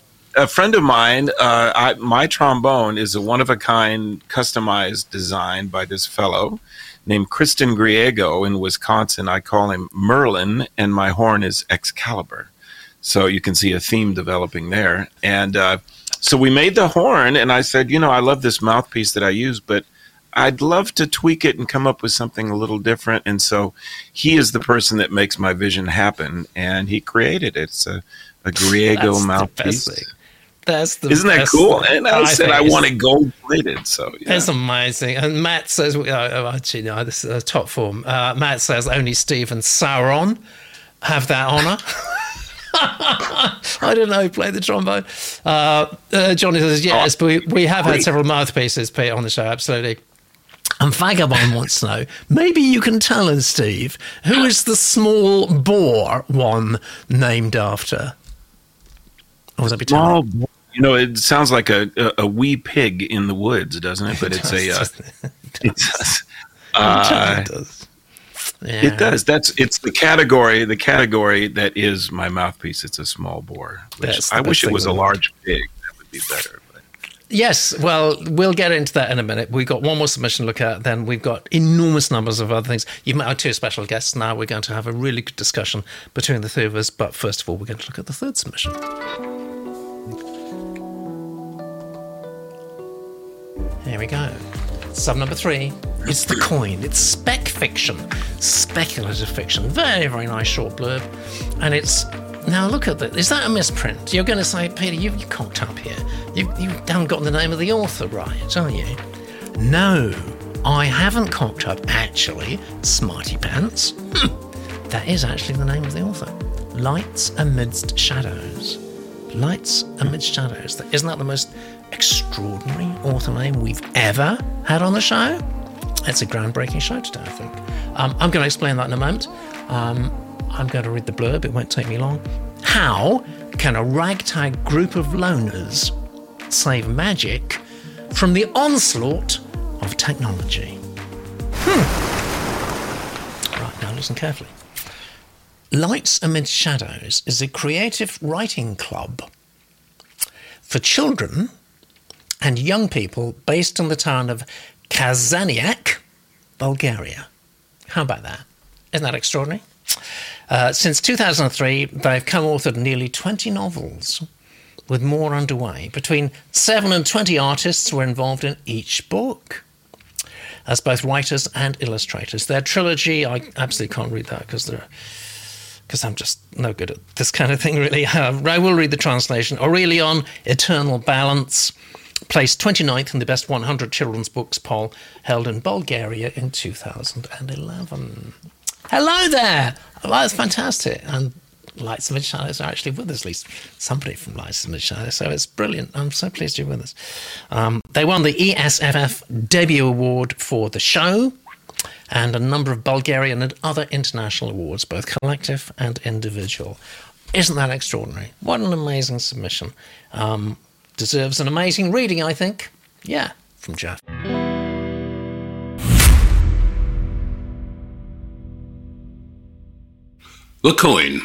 a friend of mine. Uh, I, my trombone is a one of a kind, customized design by this fellow named Kristen Griego in Wisconsin. I call him Merlin, and my horn is Excalibur. So you can see a theme developing there. And uh, so we made the horn, and I said, you know, I love this mouthpiece that I use, but I'd love to tweak it and come up with something a little different. And so he is the person that makes my vision happen, and he created it. It's a, a Griego That's the mouthpiece. That's the Isn't that cool? And I, said I want it gold plated. So yeah. It's amazing. And Matt says, oh, actually, no, this is uh, top form. Uh, Matt says only Steve and Sauron have that honour. I don't know played the trombone. Uh, uh, Johnny says, yes, but we, we have had several mouthpieces, Pete, on the show, absolutely. And Vagabond wants to know, maybe you can tell us, Steve, who is the small boar one named after? Or was that be Small, you know, it sounds like a, a, a wee pig in the woods, doesn't it? But it's a. Uh, it does. Uh, it does. It does. That's it's the category. The category that is my mouthpiece. It's a small bore. Which I wish it was a large pig. That would be better. But Yes, well, we'll get into that in a minute. We've got one more submission to look at, then we've got enormous numbers of other things. You've met our two special guests now. We're going to have a really good discussion between the three of us, but first of all, we're going to look at the third submission. Here we go. Sub number three. It's the coin. It's spec fiction, speculative fiction. Very, very nice short blurb. And it's now look at that. Is that a misprint? You're going to say, Peter, you, you cocked up here. You, you haven't got the name of the author right, are you? No, I haven't cocked up, actually. Smarty Pants. That is actually the name of the author. Lights Amidst Shadows. Lights Amidst Shadows. Isn't that the most extraordinary author name we've ever had on the show? It's a groundbreaking show today, I think. Um, I'm going to explain that in a moment. Um, I'm going to read the blurb, it won't take me long. How can a ragtag group of loners save magic from the onslaught of technology? Hmm. Right, now listen carefully. Lights Amid Shadows is a creative writing club for children and young people based in the town of Kazanlak, Bulgaria. How about that? Isn't that extraordinary? Uh, since 2003, they've co authored nearly 20 novels, with more underway. Between 7 and 20 artists were involved in each book as both writers and illustrators. Their trilogy, I absolutely can't read that because because I'm just no good at this kind of thing, really. I will read the translation. Aurelion, Eternal Balance, placed 29th in the best 100 children's books poll held in Bulgaria in 2011. Hello there! Oh, that's fantastic. And Lights and Shadows are actually with us, at least somebody from Lights and Shadows. So it's brilliant. I'm so pleased you're with us. Um, they won the ESFF debut award for the show and a number of Bulgarian and other international awards, both collective and individual. Isn't that extraordinary? What an amazing submission. Um, deserves an amazing reading, I think. Yeah, from Jeff. The Coin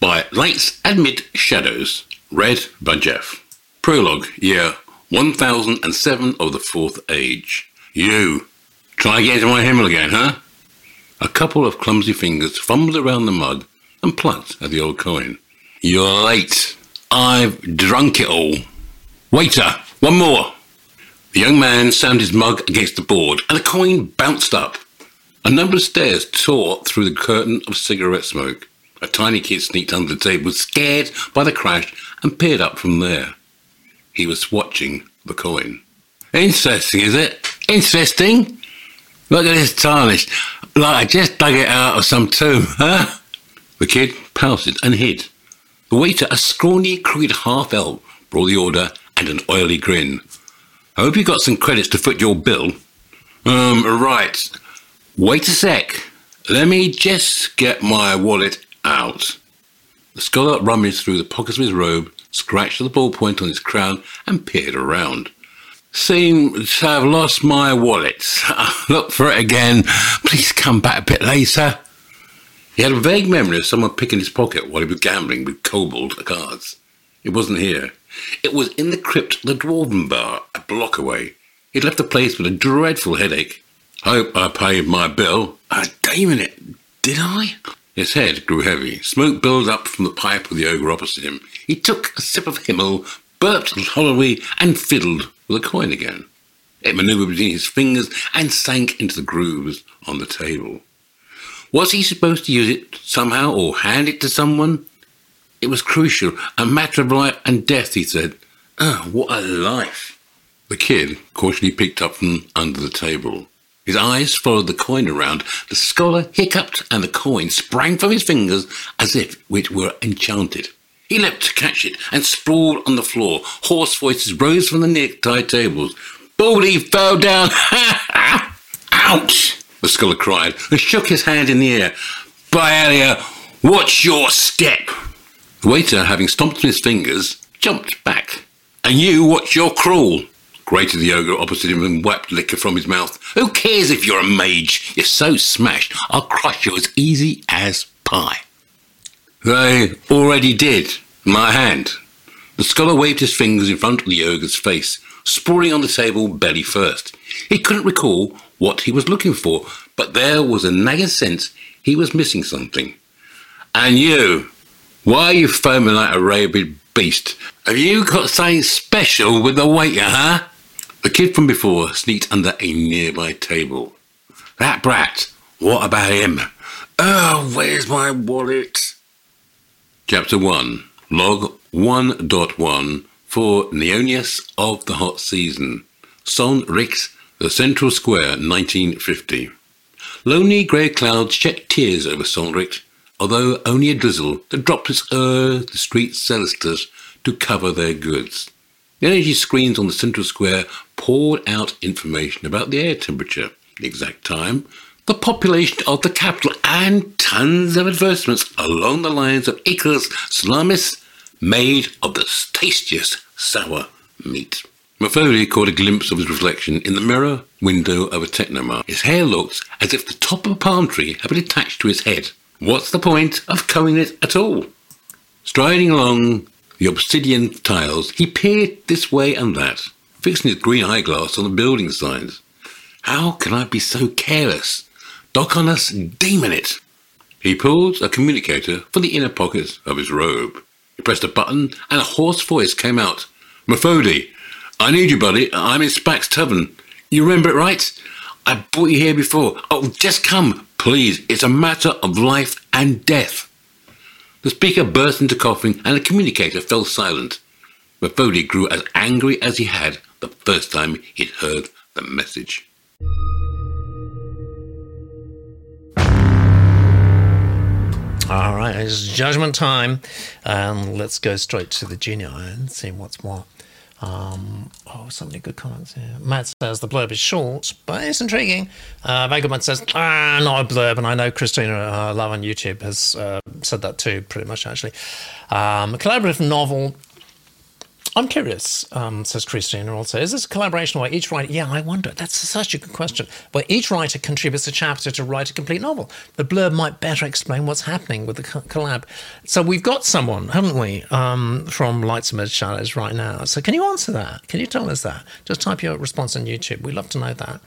by Lights Amid Shadows, read by Jeff. Prologue, year 1007 of the Fourth Age. You, try to my Himmel again, huh? A couple of clumsy fingers fumbled around the mud and plucked at the old coin. You're late. I've drunk it all. Waiter, one more. The young man slammed his mug against the board and the coin bounced up. A number of stairs tore through the curtain of cigarette smoke. A tiny kid sneaked under the table, scared by the crash, and peered up from there. He was watching the coin. Interesting, is it? Interesting? Look at this tarnish. Like I just dug it out of some tomb, huh? The kid pouted and hid. The waiter, a scrawny, crooked half elf, brought the order and an oily grin. I hope you got some credits to foot your bill. Um, right. Wait a sec. Let me just get my wallet out. The scholar rummaged through the pockets of his robe, scratched the ballpoint on his crown, and peered around. Seem to have lost my wallet. Look for it again. Please come back a bit later. He had a vague memory of someone picking his pocket while he was gambling with kobold cards. It wasn't here. It was in the crypt of the Dwarven Bar, a block away. He'd left the place with a dreadful headache. Hope I paid my bill. Ah, damn it, did I? His head grew heavy. Smoke billowed up from the pipe of the ogre opposite him. He took a sip of Himmel, burped hollowly, and fiddled with a coin again. It maneuvered between his fingers and sank into the grooves on the table. Was he supposed to use it somehow or hand it to someone? It was crucial, a matter of life and death, he said. Ah, what a life. The kid cautiously picked up from under the table. His eyes followed the coin around. The scholar hiccuped, and the coin sprang from his fingers as if it were enchanted. He leapt to catch it and sprawled on the floor. Hoarse voices rose from the necktie tables. Baldy fell down. Ouch! The scholar cried and shook his hand in the air. By Elia, watch your step! The waiter, having stomped on his fingers, jumped back. And you watch your crawl grated the ogre opposite him and wiped liquor from his mouth. Who cares if you're a mage? You're so smashed, I'll crush you as easy as pie. They already did. My hand. The scholar waved his fingers in front of the ogre's face, sprawling on the table belly first. He couldn't recall what he was looking for, but there was a nagging sense he was missing something. And you, why are you foaming like a rabid beast? Have you got something special with the waiter, huh? The kid from before sneaked under a nearby table. That brat, what about him? Oh, where's my wallet? Chapter 1, Log 1.1 for Neonius of the Hot Season. Son Rix, the Central Square, 1950. Lonely grey clouds shed tears over Sonric, although only a drizzle that droplets o'er the streets celestas to cover their goods. The energy screens on the central square poured out information about the air temperature, the exact time, the population of the capital, and tons of advertisements along the lines of Icarus Salamis, made of the tastiest sour meat. Mafoli caught a glimpse of his reflection in the mirror window of a technomart. His hair looked as if the top of a palm tree had been attached to his head. What's the point of combing it at all? Striding along the obsidian tiles, he peered this way and that, fixing his green eyeglass on the building signs. How can I be so careless? Doc on us, demon it! He pulled a communicator from the inner pocket of his robe. He pressed a button, and a hoarse voice came out. Methody, I need you, buddy. I'm in Spack's Tavern. You remember it, right? I brought you here before. Oh, just come, please. It's a matter of life and death. The speaker burst into coughing, and the communicator fell silent. Methody grew as angry as he had the first time he'd heard the message. All right, it's judgment time. And let's go straight to the junior and see what's what. Um, oh, so many good comments here. Matt says the blurb is short, but it's intriguing. Uh, Vagabond says, ah, not a blurb. And I know Christina uh, Love on YouTube has uh, said that too, pretty much, actually. Um, collaborative novel I'm curious, um, says Christina also. Is this a collaboration where each writer, yeah, I wonder, that's such a good question, where each writer contributes a chapter to write a complete novel? The blurb might better explain what's happening with the collab. So we've got someone, haven't we, um, from Lights Amid Shadows right now. So can you answer that? Can you tell us that? Just type your response on YouTube. We'd love to know that.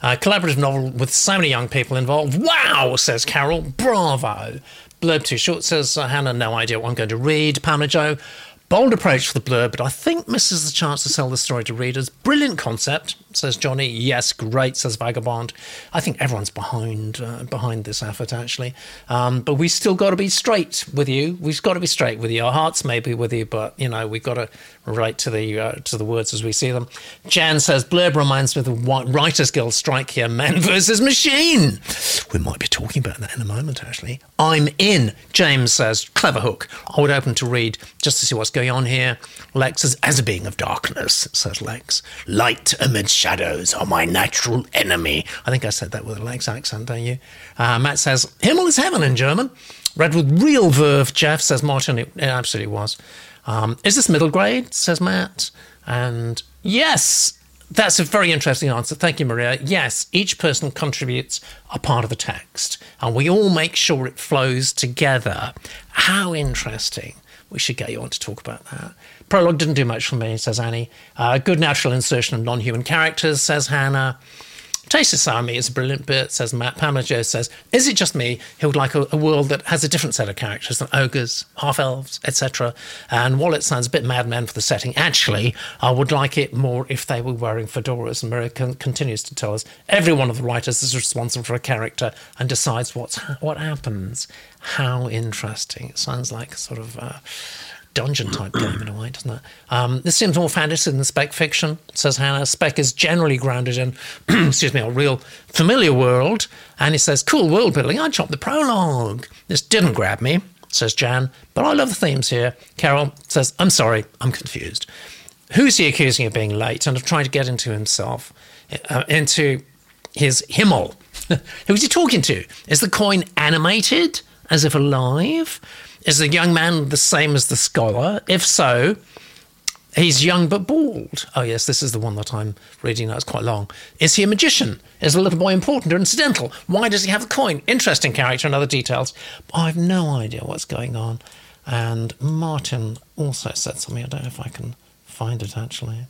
Uh, collaborative novel with so many young people involved. Wow, says Carol. Bravo. Blurb too short, says uh, Hannah. No idea what I'm going to read. Pamela Joe. Bold approach for the blurb, but I think misses the chance to sell the story to readers. Brilliant concept, says Johnny. Yes, great, says Vagabond. I think everyone's behind uh, behind this effort, actually. Um, but we still got to be straight with you. We've got to be straight with you. Our hearts may be with you, but you know we've got to relate to the uh, to the words as we see them. Jan says blurb reminds me of the Writers Guild strike here, man versus machine. We might be talking about that in a moment, actually. I'm in. James says clever hook. I would open to read just to see what's going on here. Lex says, as a being of darkness, says Lex. Light amid shadows are my natural enemy. I think I said that with a Lex accent, don't you? Uh, Matt says, Himmel is heaven in German. Read with real verve, Jeff, says Martin. It, it absolutely was. Um, is this middle grade, says Matt. And yes, that's a very interesting answer. Thank you, Maria. Yes, each person contributes a part of the text, and we all make sure it flows together. How interesting. We should get you on to talk about that. Prologue didn't do much for me, says Annie. Uh, good natural insertion of non human characters, says Hannah. Taste of Meat is a brilliant bit, says Matt. Pamela Joe says, Is it just me who would like a, a world that has a different set of characters than ogres, half elves, etc.? And while it sounds a bit Mad Men for the setting, actually, I would like it more if they were wearing fedoras. And Maria con- continues to tell us every one of the writers is responsible for a character and decides what's ha- what happens. How interesting. It sounds like sort of. Uh, dungeon type game in a way, doesn't it? Um, this seems more fantasy than spec fiction, says Hannah. Spec is generally grounded in, excuse me, a real familiar world. And he says, cool world building. I chopped the prologue. This didn't grab me, says Jan, but I love the themes here. Carol says, I'm sorry, I'm confused. Who's he accusing of being late and of trying to get into himself, uh, into his Himmel? Who's he talking to? Is the coin animated, as if alive? Is the young man the same as the scholar? If so, he's young but bald. Oh, yes, this is the one that I'm reading now. It's quite long. Is he a magician? Is the little boy important or incidental? Why does he have a coin? Interesting character and other details. I have no idea what's going on. And Martin also said something. I don't know if I can find it actually.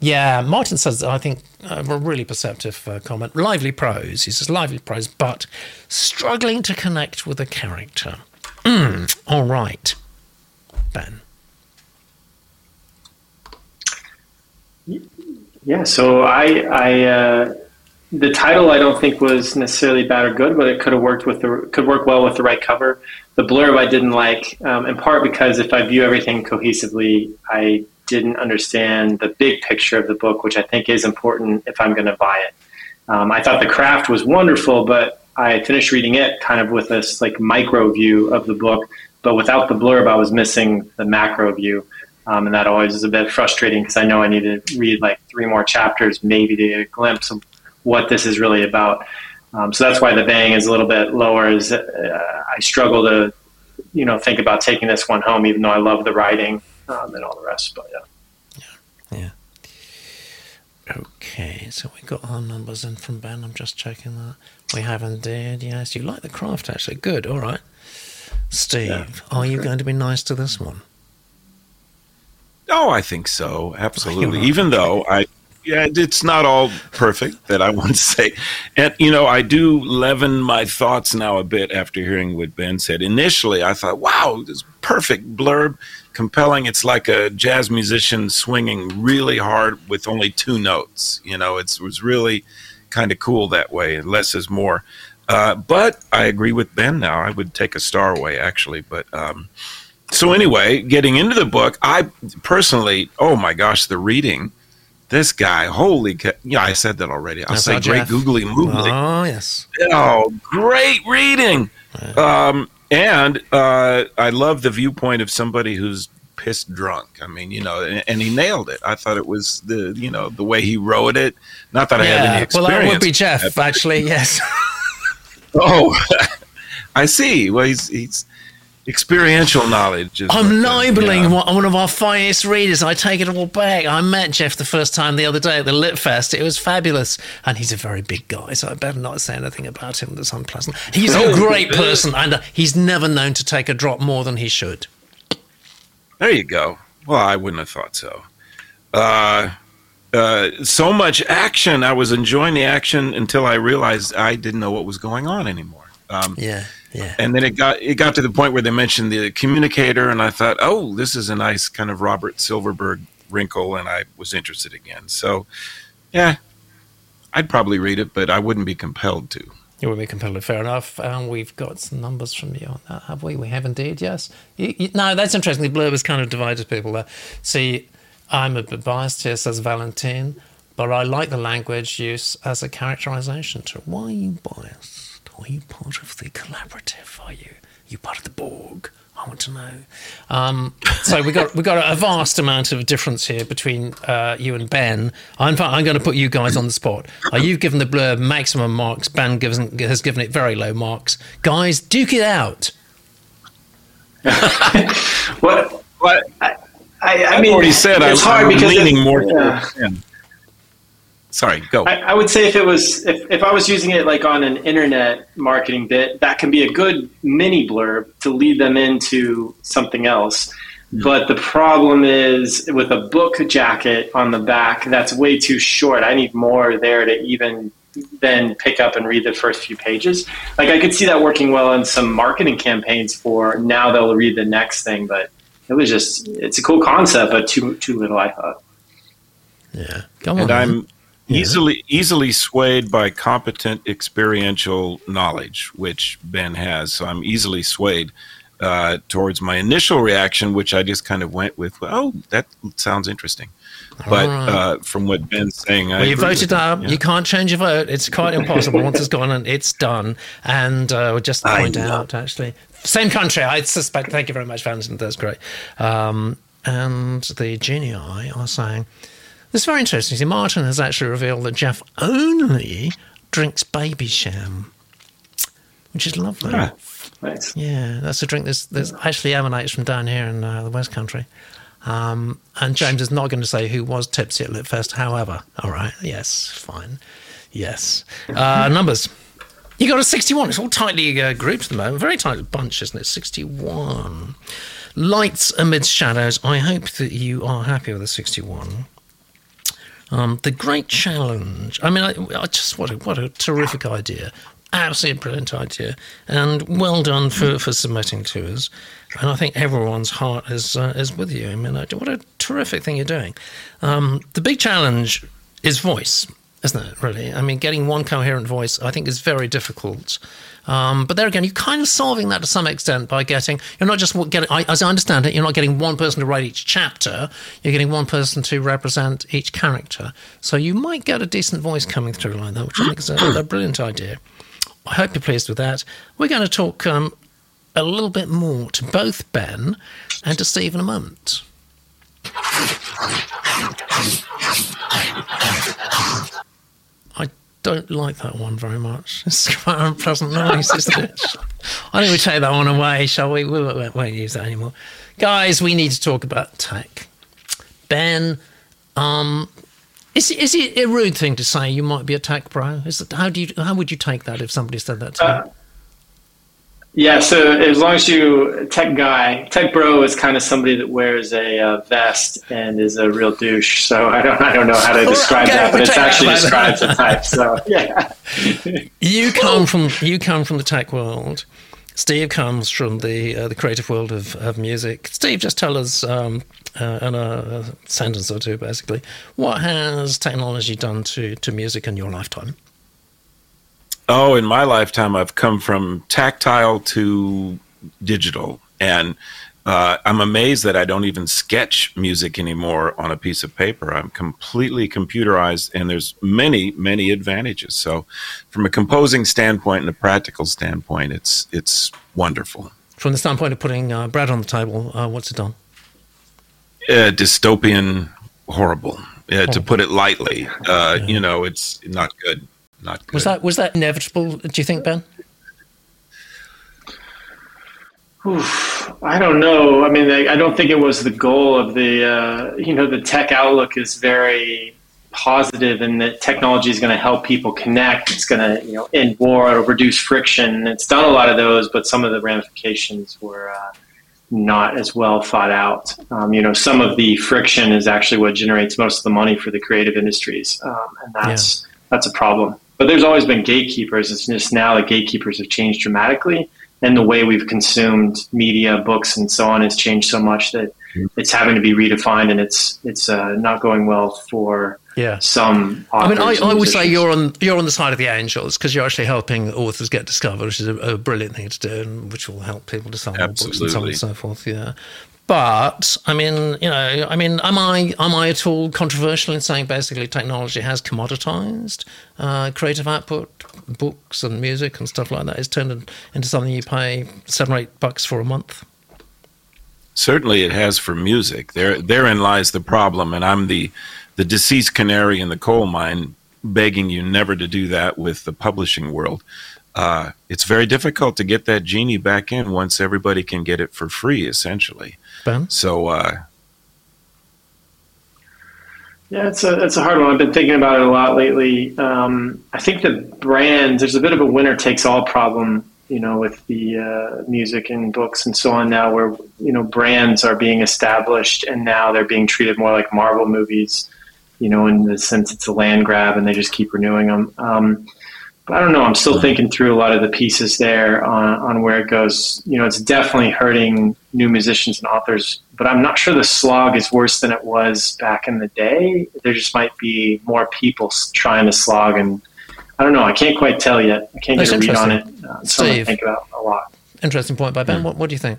Yeah, Martin says, I think, a really perceptive uh, comment. Lively prose. He says, lively prose, but struggling to connect with a character. Mm, all right. Ben. Yeah, so I, I uh, the title I don't think was necessarily bad or good, but it could have worked with the could work well with the right cover. The blurb I didn't like, um, in part because if I view everything cohesively, I didn't understand the big picture of the book, which I think is important if I'm going to buy it. Um, I thought the craft was wonderful, but I finished reading it kind of with this like micro view of the book, but without the blurb, I was missing the macro view. Um, and that always is a bit frustrating because I know I need to read like three more chapters, maybe to get a glimpse of what this is really about. Um, so that's why the bang is a little bit lower. Is uh, I struggle to, you know, think about taking this one home, even though I love the writing um, and all the rest. But yeah, yeah, yeah. Okay, so we got our numbers in from Ben. I'm just checking that. We have indeed, yes. You like the craft, actually. Good, all right. Steve, yeah, are you going to be nice to this one? Oh, I think so. Absolutely. Even though I, yeah, it's not all perfect that I want to say. And, you know, I do leaven my thoughts now a bit after hearing what Ben said. Initially, I thought, wow, this perfect blurb, compelling. It's like a jazz musician swinging really hard with only two notes. You know, it was really kind of cool that way. Less is more. Uh, but I agree with Ben now. I would take a star away, actually. But um, so anyway, getting into the book, I personally, oh my gosh, the reading. This guy, holy, ca- yeah, I said that already. I'll That's say great Jeff. googly moogly. Oh yes. Oh, great reading. Um, and uh, I love the viewpoint of somebody who's pissed drunk. I mean, you know, and, and, he nailed it. I thought it was the, you know, the way he wrote it. Not that yeah. I had any experience. Well, that would be Jeff, actually. Yes. oh, I see. Well, he's he's experiential knowledge. is I'm libeling yeah. one one of our finest readers. I take it all back. I met Jeff the first time the other day at the Lit Fest. It was fabulous. And he's a very big guy, so I better not say anything about him that's unpleasant. He's a great person, and uh, he's never known to take a drop more than he should. There you go. Well, I wouldn't have thought so. Uh, uh, so much action. I was enjoying the action until I realized I didn't know what was going on anymore. Um, Yeah, yeah. and then it got it got to the point where they mentioned the communicator, and I thought, oh, this is a nice kind of Robert Silverberg wrinkle, and I was interested again. So, yeah, I'd probably read it, but I wouldn't be compelled to. You will be completely fair enough. And we've got some numbers from you on that, have we? We have indeed, yes. You, you, no, that's interesting. The blurb has kind of divided people there. See, I'm a bit biased here, says Valentine, but I like the language use as a characterization tool. Why are you biased? Are you part of the collaborative? Are you? you part of the Borg? I want to know. Um, so we got we got a vast amount of difference here between uh, you and Ben. I'm I'm going to put you guys on the spot. Uh, you've given the blurb maximum marks. Ben gives, has given it very low marks. Guys, duke it out. What? But I, I I mean, already said I, it's hard I'm because leaning it- more yeah. Towards Ben. Sorry, go. I, I would say if it was if, if I was using it like on an internet marketing bit, that can be a good mini blurb to lead them into something else. Hmm. But the problem is with a book jacket on the back, that's way too short. I need more there to even then pick up and read the first few pages. Like I could see that working well in some marketing campaigns for now they'll read the next thing, but it was just it's a cool concept, but too too little I thought. Yeah, go on. and then. I'm easily easily swayed by competent experiential knowledge, which Ben has. So I'm easily swayed uh, towards my initial reaction, which I just kind of went with. Oh, that sounds interesting. But Alright. uh, from what Ben's saying, I you voted up. Yeah. You can't change your vote. It's quite impossible. Once it's gone, and it's done. And uh, we'll just point out, actually, same country. I suspect. Thank you very much, Valentin. That's great. Um, and the genii are saying this is very interesting. See, Martin has actually revealed that Jeff only drinks Babycham, which is lovely. Ah. Nice. Yeah, that's a drink that's, that's actually emanates from down here in uh, the West Country. Um, and James is not going to say who was tipsy at Litfest. However, all right, yes, fine, yes. Uh, numbers. You got a 61. It's all tightly uh, grouped at the moment. Very tight bunch, isn't it? 61. Lights amidst shadows. I hope that you are happy with a 61. Um, the great challenge. I mean, I, I just what a, what a terrific idea, absolutely brilliant idea, and well done for, for submitting to us. And I think everyone's heart is uh, is with you. I mean, what a terrific thing you're doing. Um, the big challenge is voice, isn't it? Really, I mean, getting one coherent voice, I think, is very difficult. Um, but there again, you're kind of solving that to some extent by getting. You're not just getting. I, as I understand it, you're not getting one person to write each chapter. You're getting one person to represent each character. So you might get a decent voice coming through like that, which I think is a, a brilliant idea. I hope you're pleased with that. We're going to talk um, a little bit more to both Ben and to Steve in a moment. I don't like that one very much. It's quite an unpleasant noise, isn't it? I think we take that one away, shall we? We won't, won't use that anymore. Guys, we need to talk about tech. Ben, um, is, is it a rude thing to say you might be a tech bro? Is it, how do you how would you take that if somebody said that to you? Yeah, so as long as you tech guy, tech bro is kind of somebody that wears a uh, vest and is a real douche. So I don't, I don't know how to describe okay, that, but we'll it's actually that. describes the type. So yeah, You come from you come from the tech world. Steve comes from the uh, the creative world of, of music. Steve, just tell us um, uh, in a, a sentence or two, basically, what has technology done to, to music in your lifetime? Oh, in my lifetime, I've come from tactile to digital, and uh, I'm amazed that I don't even sketch music anymore on a piece of paper. I'm completely computerized, and there's many, many advantages. So, from a composing standpoint and a practical standpoint, it's it's wonderful. From the standpoint of putting uh, bread on the table, uh, what's it done? Uh, dystopian, horrible, uh, to put it lightly. Uh, You know, it's not good. Not good. Was that was that inevitable? Do you think, Ben? Oof, I don't know. I mean, I, I don't think it was the goal of the. Uh, you know, the tech outlook is very positive, and that technology is going to help people connect. It's going to, you know, end war or reduce friction. It's done a lot of those, but some of the ramifications were. Uh, not as well thought out. Um, you know, some of the friction is actually what generates most of the money for the creative industries, um, and that's yeah. that's a problem. But there's always been gatekeepers. It's just now the gatekeepers have changed dramatically, and the way we've consumed media, books, and so on has changed so much that it's having to be redefined, and it's it's uh, not going well for yeah. some. I mean, I, I would say you're on you're on the side of the angels because you're actually helping authors get discovered, which is a, a, brilliant thing to do, and which will help people to sell more books and so on and so forth. Yeah. But I mean, you know, I mean, am I am I at all controversial in saying basically technology has commoditized uh, creative output, books and music and stuff like that? It's turned into something you pay seven or eight bucks for a month. Certainly, it has for music. There, therein lies the problem, and I'm the the deceased canary in the coal mine, begging you never to do that with the publishing world. Uh, it's very difficult to get that genie back in once everybody can get it for free, essentially. Ben? So, uh, yeah, it's a it's a hard one. I've been thinking about it a lot lately. Um, I think the brands there's a bit of a winner takes all problem you know, with the uh, music and books and so on now, where you know brands are being established and now they're being treated more like Marvel movies, you know, in the sense it's a land grab and they just keep renewing them. Um, but I don't know. I'm still thinking through a lot of the pieces there on, on where it goes. You know, it's definitely hurting new musicians and authors, but I'm not sure the slog is worse than it was back in the day. There just might be more people trying to slog and I don't know. I can't quite tell yet. I can't That's get a read on it. Uh, something to think about a lot. Interesting point by Ben. Hmm. What, what do you think?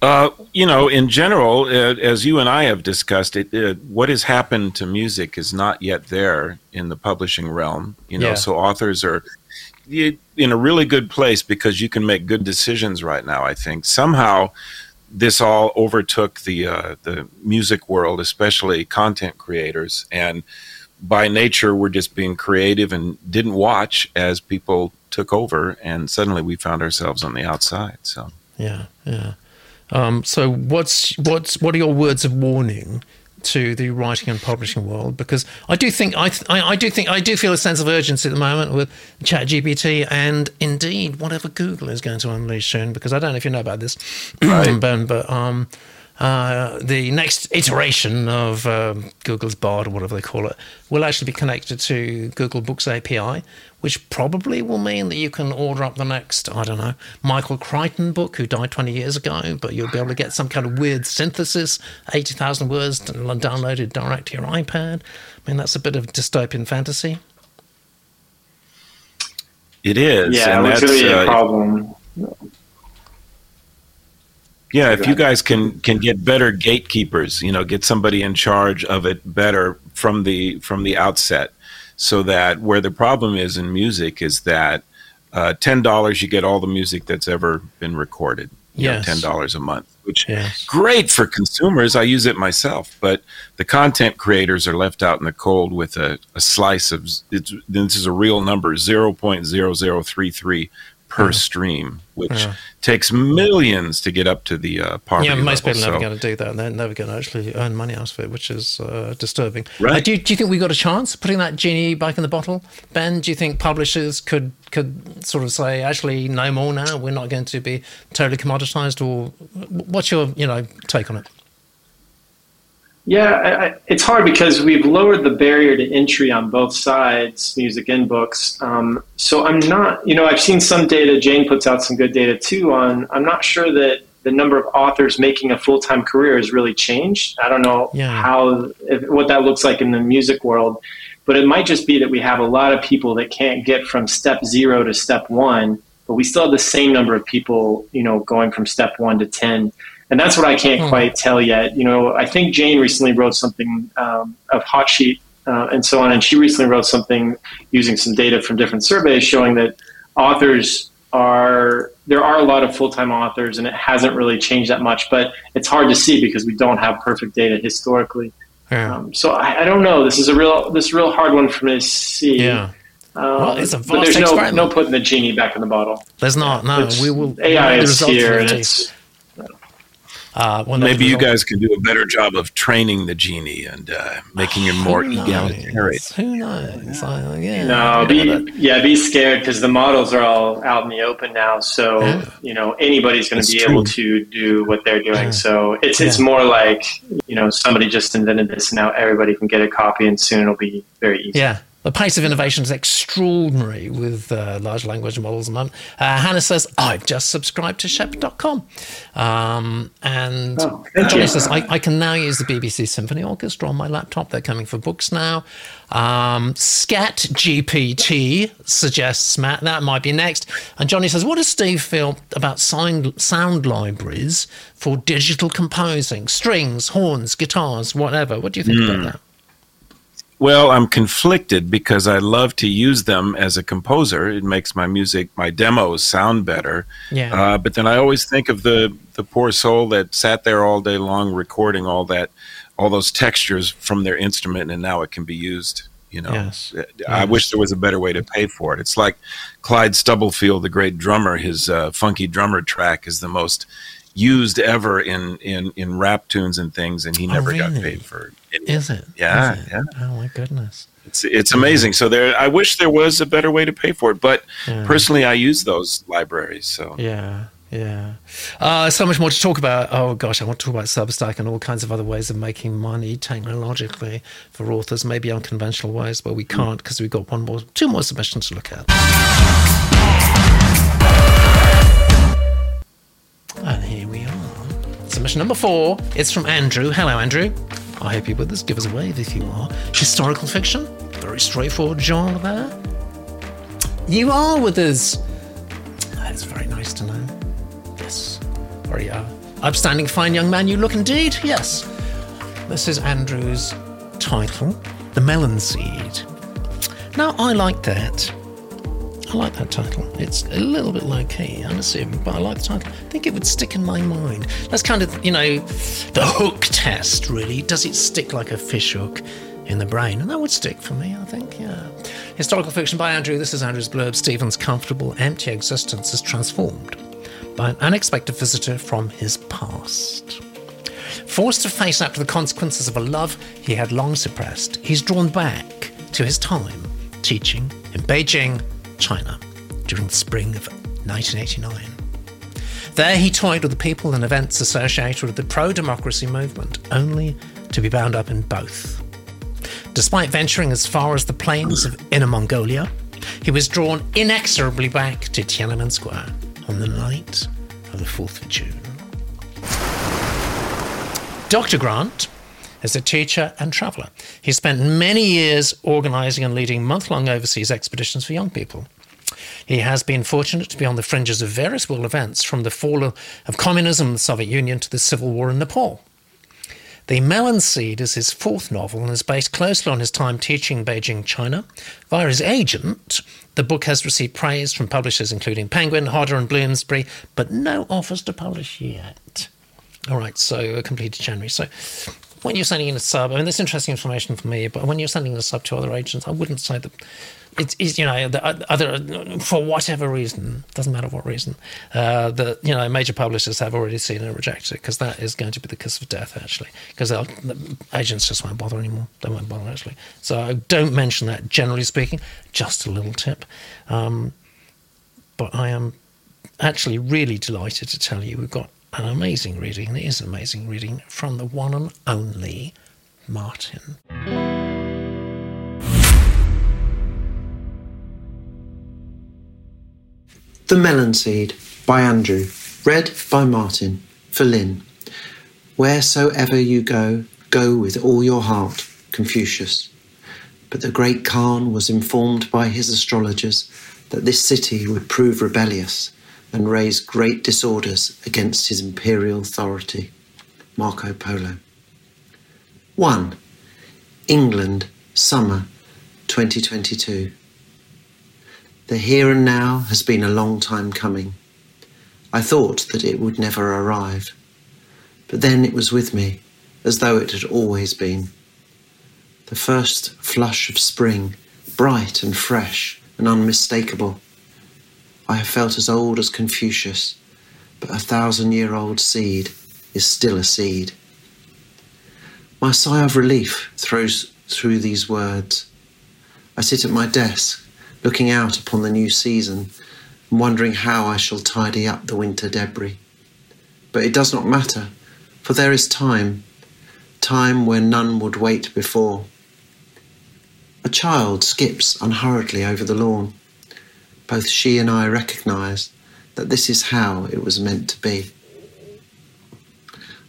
Uh, you know, in general, uh, as you and I have discussed, it, uh, what has happened to music is not yet there in the publishing realm. You know, yeah. so authors are in a really good place because you can make good decisions right now. I think somehow this all overtook the uh, the music world, especially content creators, and by nature we're just being creative and didn't watch as people took over and suddenly we found ourselves on the outside so yeah yeah um, so what's what's what are your words of warning to the writing and publishing world because I do think I, I, I do think I do feel a sense of urgency at the moment with ChatGPT and indeed whatever Google is going to unleash soon because I don't know if you know about this, right. Ben, but um, uh, the next iteration of um, Google's Bard or whatever they call it will actually be connected to Google Books API, which probably will mean that you can order up the next, I don't know, Michael Crichton book who died 20 years ago, but you'll be able to get some kind of weird synthesis, 80,000 words downloaded direct to your iPad. I mean, that's a bit of dystopian fantasy. It is. Yeah, and it's really a uh, problem. Yeah, if you guys can can get better gatekeepers, you know, get somebody in charge of it better from the from the outset, so that where the problem is in music is that uh, ten dollars you get all the music that's ever been recorded. Yeah, ten dollars a month, which yes. great for consumers. I use it myself, but the content creators are left out in the cold with a, a slice of. this is a real number, zero point zero zero three three per stream, which yeah. takes millions to get up to the uh, poverty. Yeah, most level, people so. never going to do that. And they're never going to actually earn money out of it, which is uh, disturbing. Right. Uh, do, you, do you think we got a chance putting that genie back in the bottle, Ben? Do you think publishers could could sort of say, actually, no more now? We're not going to be totally commoditized, or what's your you know take on it? Yeah, I, it's hard because we've lowered the barrier to entry on both sides, music and books. Um, so I'm not, you know, I've seen some data. Jane puts out some good data too. On I'm not sure that the number of authors making a full time career has really changed. I don't know yeah. how if, what that looks like in the music world, but it might just be that we have a lot of people that can't get from step zero to step one, but we still have the same number of people, you know, going from step one to ten and that's what I can't hmm. quite tell yet. You know, I think Jane recently wrote something um, of hot sheet uh, and so on, and she recently wrote something using some data from different surveys showing that authors are there are a lot of full-time authors and it hasn't really changed that much but it's hard to see because we don't have perfect data historically yeah. um, so I, I, don't know this is a real this is a real hard one for me to see yeah Um, Well, it's a but there's no, no putting the genie back in the bottle. There's not. No, It's- we will. AI is here, and it's Uh, well, Maybe you result- guys can do a better job of training the genie and uh, making him more Who knows? egalitarian. Who knows? I, yeah, no, be yeah, be scared because the models are all out in the open now. So Yeah. you know anybody's going to be true. able to do what they're doing. Yeah. So it's it's Yeah. more like you know somebody just invented this, and now everybody can get a copy, and soon it'll be very easy. Yeah. The pace of innovation is extraordinary with uh, large language models. at the. Uh, Hannah says, I've just subscribed to Shepherd.com. Um, and Oh, Johnny says, I, I can now use the BBC Symphony Orchestra on my laptop. They're coming for books now. Um, Scat GPT suggests, Matt, that might be next. And Johnny says, What does Steve feel about sound, sound libraries for digital composing? Strings, horns, guitars, whatever. What do you think Hmm. about that? Well, I'm conflicted because I love to use them as a composer. It makes my music, my demos sound better. Yeah. Uh, but then I always think of the the poor soul that sat there all day long recording all that, all those textures from their instrument, and now it can be used. You know, Yes. I Yes. wish there was a better way to pay for it. It's like Clyde Stubblefield, the great drummer. His uh, funky drummer track is the most used ever in in in rap tunes and things, and he Oh, never got paid for it. Is it? Yeah, Is it? yeah. Oh my goodness. It's it's amazing. So there, I wish there was a better way to pay for it. But Yeah. personally, I use those libraries. So Yeah, yeah. Uh, so much more to talk about. Oh gosh, I want to talk about Substack and all kinds of other ways of making money technologically for authors, maybe unconventional ways, but we can't because we've got one more, two more submissions to look at. And here we are. Submission number four. It's from Andrew. Hello, Andrew. I hope you're with us. Give us a wave if you are. Historical fiction. Very straightforward genre there. You are with us. That's very nice to know. Yes. Very uh, upstanding, fine young man you look indeed. Yes. This is Andrew's title, The Melon Seed. Now, I like that. I like that title. It's a little bit low key, unassuming, but I like the title. I think it would stick in my mind. That's kind of, you know, the hook test, really. Does it stick like a fish hook in the brain? And that would stick for me, I think, yeah. Historical fiction by Andrew. This is Andrew's blurb. Stephen's comfortable, empty existence is transformed by an unexpected visitor from his past. Forced to face up to the consequences of a love he had long suppressed, he's drawn back to his time teaching in Beijing, China, during the spring of 1989. There he toyed with the people and events associated with the pro democracy movement, only to be bound up in both. Despite venturing as far as the plains of Inner Mongolia, he was drawn inexorably back to Tiananmen Square on the night of the 4th of June. Dr. Grant is a teacher and traveller. He spent many years organising and leading month long overseas expeditions for young people. He has been fortunate to be on the fringes of various world events, from the fall of communism in the Soviet Union to the civil war in Nepal. The Melon Seed is his fourth novel and is based closely on his time teaching in Beijing, China. Via his agent, the book has received praise from publishers including Penguin, Hodder, and Bloomsbury, but no offers to publish yet. All right, so uh, completed January. So when you're sending in a sub, I mean, that's interesting information for me, but when you're sending in a sub to other agents, I wouldn't say that it's, it's you know, the other, for whatever reason, doesn't matter what reason, uh, the, you know, major publishers have already seen and rejected it because that is going to be the kiss of death, actually, because the agents just won't bother anymore. They won't bother, actually. So don't mention that, generally speaking, just a little tip. Um, but I am actually really delighted to tell you we've got an amazing reading. It is an amazing reading from the one and only Martin. The Melon Seed by Andrew. Read by Martin. For Lynn. Wheresoever you go, go with all your heart. Confucius. But the great Khan was informed by his astrologers that this city would prove rebellious and raise great disorders against his imperial authority. Marco Polo. 1. England, summer 2022. The here and now has been a long time coming. I thought that it would never arrive, but then it was with me, as though it had always been. The first flush of spring, bright and fresh, and unmistakable. I have felt as old as Confucius, but a thousand year old seed is still a seed. My sigh of relief throws through these words. I sit at my desk, looking out upon the new season and wondering how I shall tidy up the winter debris. But it does not matter, for there is time, time where none would wait before. A child skips unhurriedly over the lawn. Both she and I recognize that this is how it was meant to be.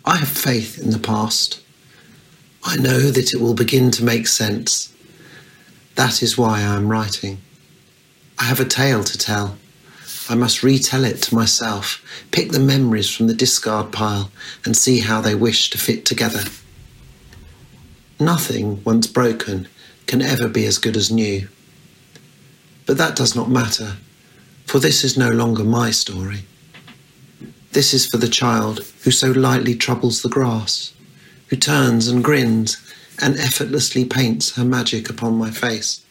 I have faith in the past. I know that it will begin to make sense. That is why I am writing. I have a tale to tell. I must retell it to myself, pick the memories from the discard pile, and see how they wish to fit together. Nothing, once broken, can ever be as good as new. But that does not matter, for this is no longer my story. This is for the child who so lightly troubles the grass, who turns and grins and effortlessly paints her magic upon my face.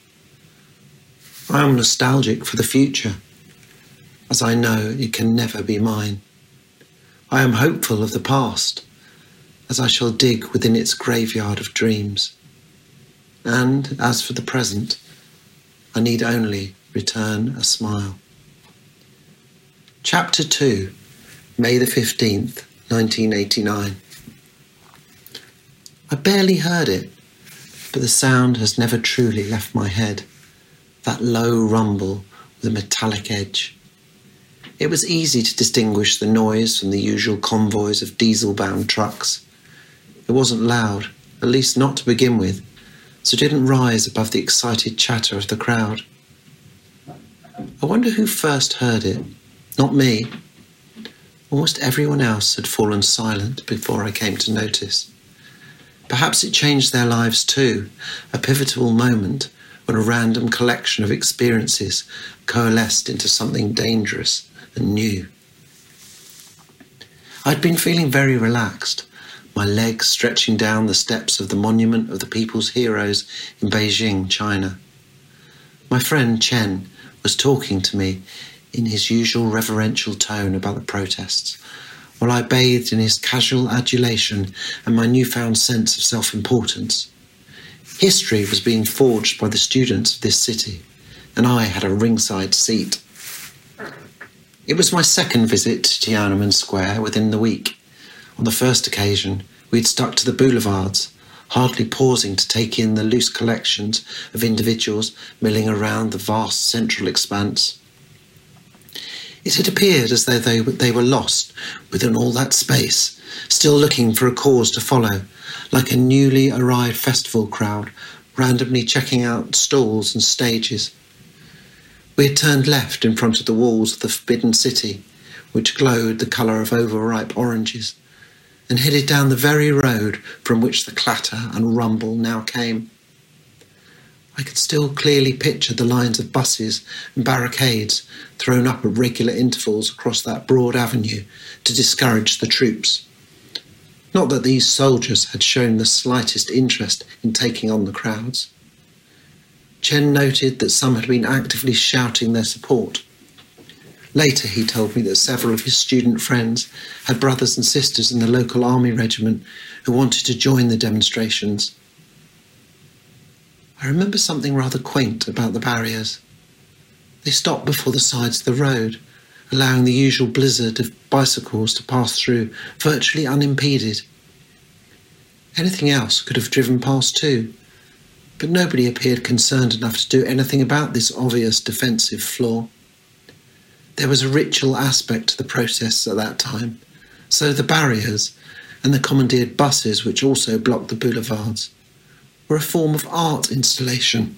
I am nostalgic for the future, as I know it can never be mine. I am hopeful of the past, as I shall dig within its graveyard of dreams. And as for the present, I need only return a smile. Chapter 2, May the 15th, 1989. I barely heard it, but the sound has never truly left my head. That low rumble with a metallic edge. It was easy to distinguish the noise from the usual convoys of diesel bound trucks. It wasn't loud, at least not to begin with, so didn't rise above the excited chatter of the crowd. I wonder who first heard it. Not me. Almost everyone else had fallen silent before I came to notice. Perhaps it changed their lives too, a pivotal moment when a random collection of experiences coalesced into something dangerous and new. I'd been feeling very relaxed, my legs stretching down the steps of the Monument of the People's Heroes in Beijing, China. My friend Chen was talking to me in his usual reverential tone about the protests, while I bathed in his casual adulation and my newfound sense of self importance. History was being forged by the students of this city, and I had a ringside seat. It was my second visit to Tiananmen Square within the week. On the first occasion, we had stuck to the boulevards, hardly pausing to take in the loose collections of individuals milling around the vast central expanse. It had appeared as though they, they were lost within all that space, still looking for a cause to follow, like a newly arrived festival crowd randomly checking out stalls and stages. We had turned left in front of the walls of the Forbidden City, which glowed the colour of overripe oranges, and headed down the very road from which the clatter and rumble now came. I could still clearly picture the lines of buses and barricades thrown up at regular intervals across that broad avenue to discourage the troops. Not that these soldiers had shown the slightest interest in taking on the crowds. Chen noted that some had been actively shouting their support. Later, he told me that several of his student friends had brothers and sisters in the local army regiment who wanted to join the demonstrations I remember something rather quaint about the barriers. They stopped before the sides of the road, allowing the usual blizzard of bicycles to pass through virtually unimpeded. Anything else could have driven past too, but nobody appeared concerned enough to do anything about this obvious defensive flaw. There was a ritual aspect to the process at that time, so the barriers and the commandeered buses which also blocked the boulevards were a form of art installation.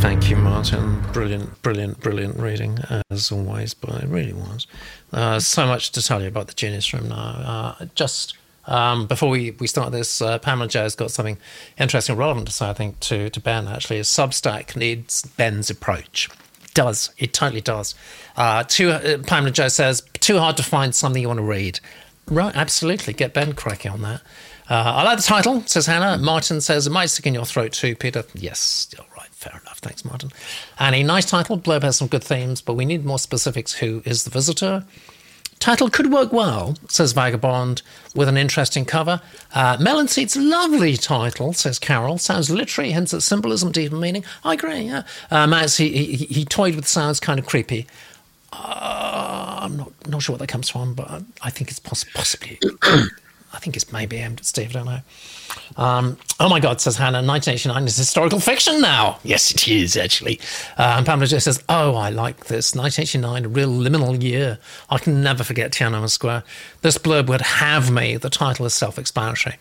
Thank you, Martin. Brilliant, brilliant, brilliant reading, as always, but it really was. Uh, so much to tell you about the Genius Room now. Uh, just um, before we, we start this, uh, Pamela Joe has got something interesting, relevant to say, I think, to, to Ben, actually. Substack needs Ben's approach. Does. It totally does. Uh, too, uh, Pamela Joe says, too hard to find something you want to read. Right, absolutely. Get Ben cracking on that. Uh, I like the title, says Hannah. Martin says, It might stick in your throat too, Peter. Yes, all right, fair enough. Thanks, Martin. Annie, nice title. Blurb has some good themes, but we need more specifics. Who is the visitor? Title could work well, says Vagabond, with an interesting cover. Uh, Melon Seed's lovely title, says Carol. Sounds literary, hints at symbolism, deeper meaning. I agree, yeah. Uh, Matt, he, he, he toyed with sounds kind of creepy. Uh, I'm not not sure what that comes from, but I think it's poss- possibly. I think it's maybe aimed at Steve. I don't know. Um, oh my God, says Hannah, 1989 is historical fiction now. Yes, it is, actually. Uh, and Pamela just says, Oh, I like this. 1989, a real liminal year. I can never forget Tiananmen Square. This blurb would have me. The title is self explanatory.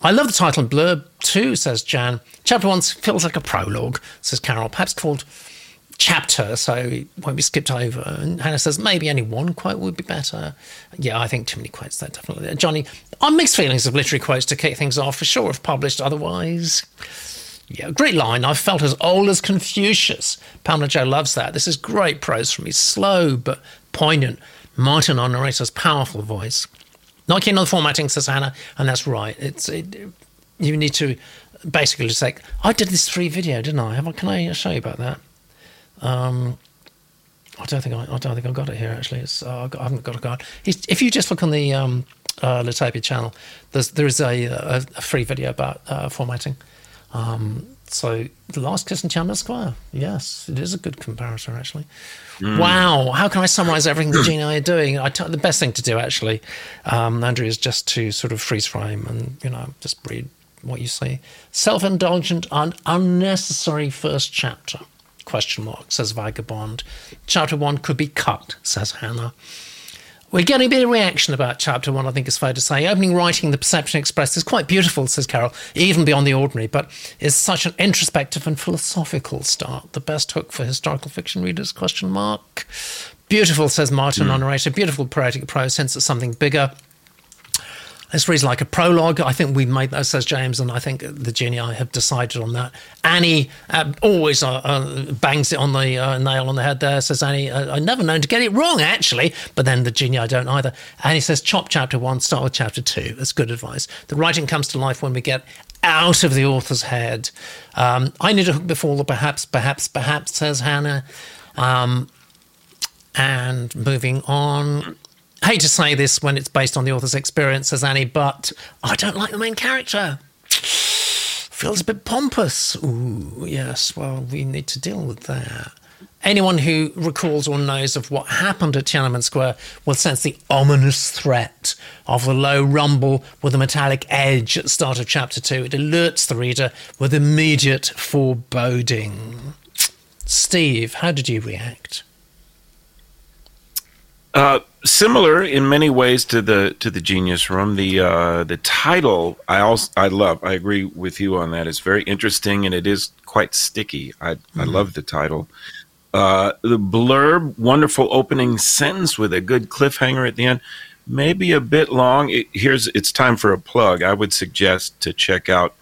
I love the title and blurb too, says Jan. Chapter one feels like a prologue, says Carol, perhaps called chapter, so it won't be skipped over. And Hannah says maybe only one quote would be better. Yeah, I think too many quotes there, definitely. Johnny, I'm mixed feelings of literary quotes to kick things off, for sure, if published otherwise. Yeah, great line. I've felt as old as Confucius. Pamela Joe loves that. This is great prose from me. Slow but poignant. Martin, our narrator's powerful voice. Not keen on the formatting, says Hannah, and that's right. It's it, you need to basically just say, I did this free video, didn't I? Have I? Can I show you about that? Um, I don't think I, I don't think I got it here. Actually, it's, uh, I haven't got a card. If you just look on the um, uh, Litopia channel, there's there is a, a, a free video about uh, formatting. Um, so the last kiss in Tiananmen Square. Yes, it is a good comparison actually. Mm. Wow, how can I summarize everything the Genii are doing? I t- the best thing to do actually, um, Andrew, is just to sort of freeze frame and you know just read what you see. Self-indulgent and unnecessary first chapter question mark, says Vagabond. Chapter 1 could be cut, says Hannah. We're getting a bit of reaction about chapter one, I think it's fair to say. Opening writing, the perception expressed is quite beautiful, says Carol, even beyond the ordinary, but is such an introspective and philosophical start. The best hook for historical fiction readers, question mark. Beautiful, says Martin, mm. narrator. Beautiful poetic prose, hints at something bigger. This reads like a prologue. I think we made that, says James, and I think the Genii have decided on that. Annie uh, always uh, uh, bangs it on the uh, nail on the head there, says Annie. Uh, I never known to get it wrong, actually, but then the Genie I don't either. Annie says, chop chapter one, start with chapter two. That's good advice. The writing comes to life when we get out of the author's head. Um, I need a hook before the perhaps, perhaps, perhaps, says Hannah. Um, and moving on hate to say this when it's based on the author's experience, says Annie, but I don't like the main character. Feels a bit pompous. Ooh, yes, well, we need to deal with that. Anyone who recalls or knows of what happened at Tiananmen Square will sense the ominous threat of the low rumble with a metallic edge at the start of chapter two. It alerts the reader with immediate foreboding. Steve, how did you react? Uh, similar in many ways to the to the Genius Room. The uh, the title I also I love. I agree with you on that. It's very interesting and it is quite sticky. I mm-hmm. I love the title. Uh, the blurb, wonderful opening sentence with a good cliffhanger at the end. Maybe a bit long. It, here's it's time for a plug. I would suggest to check out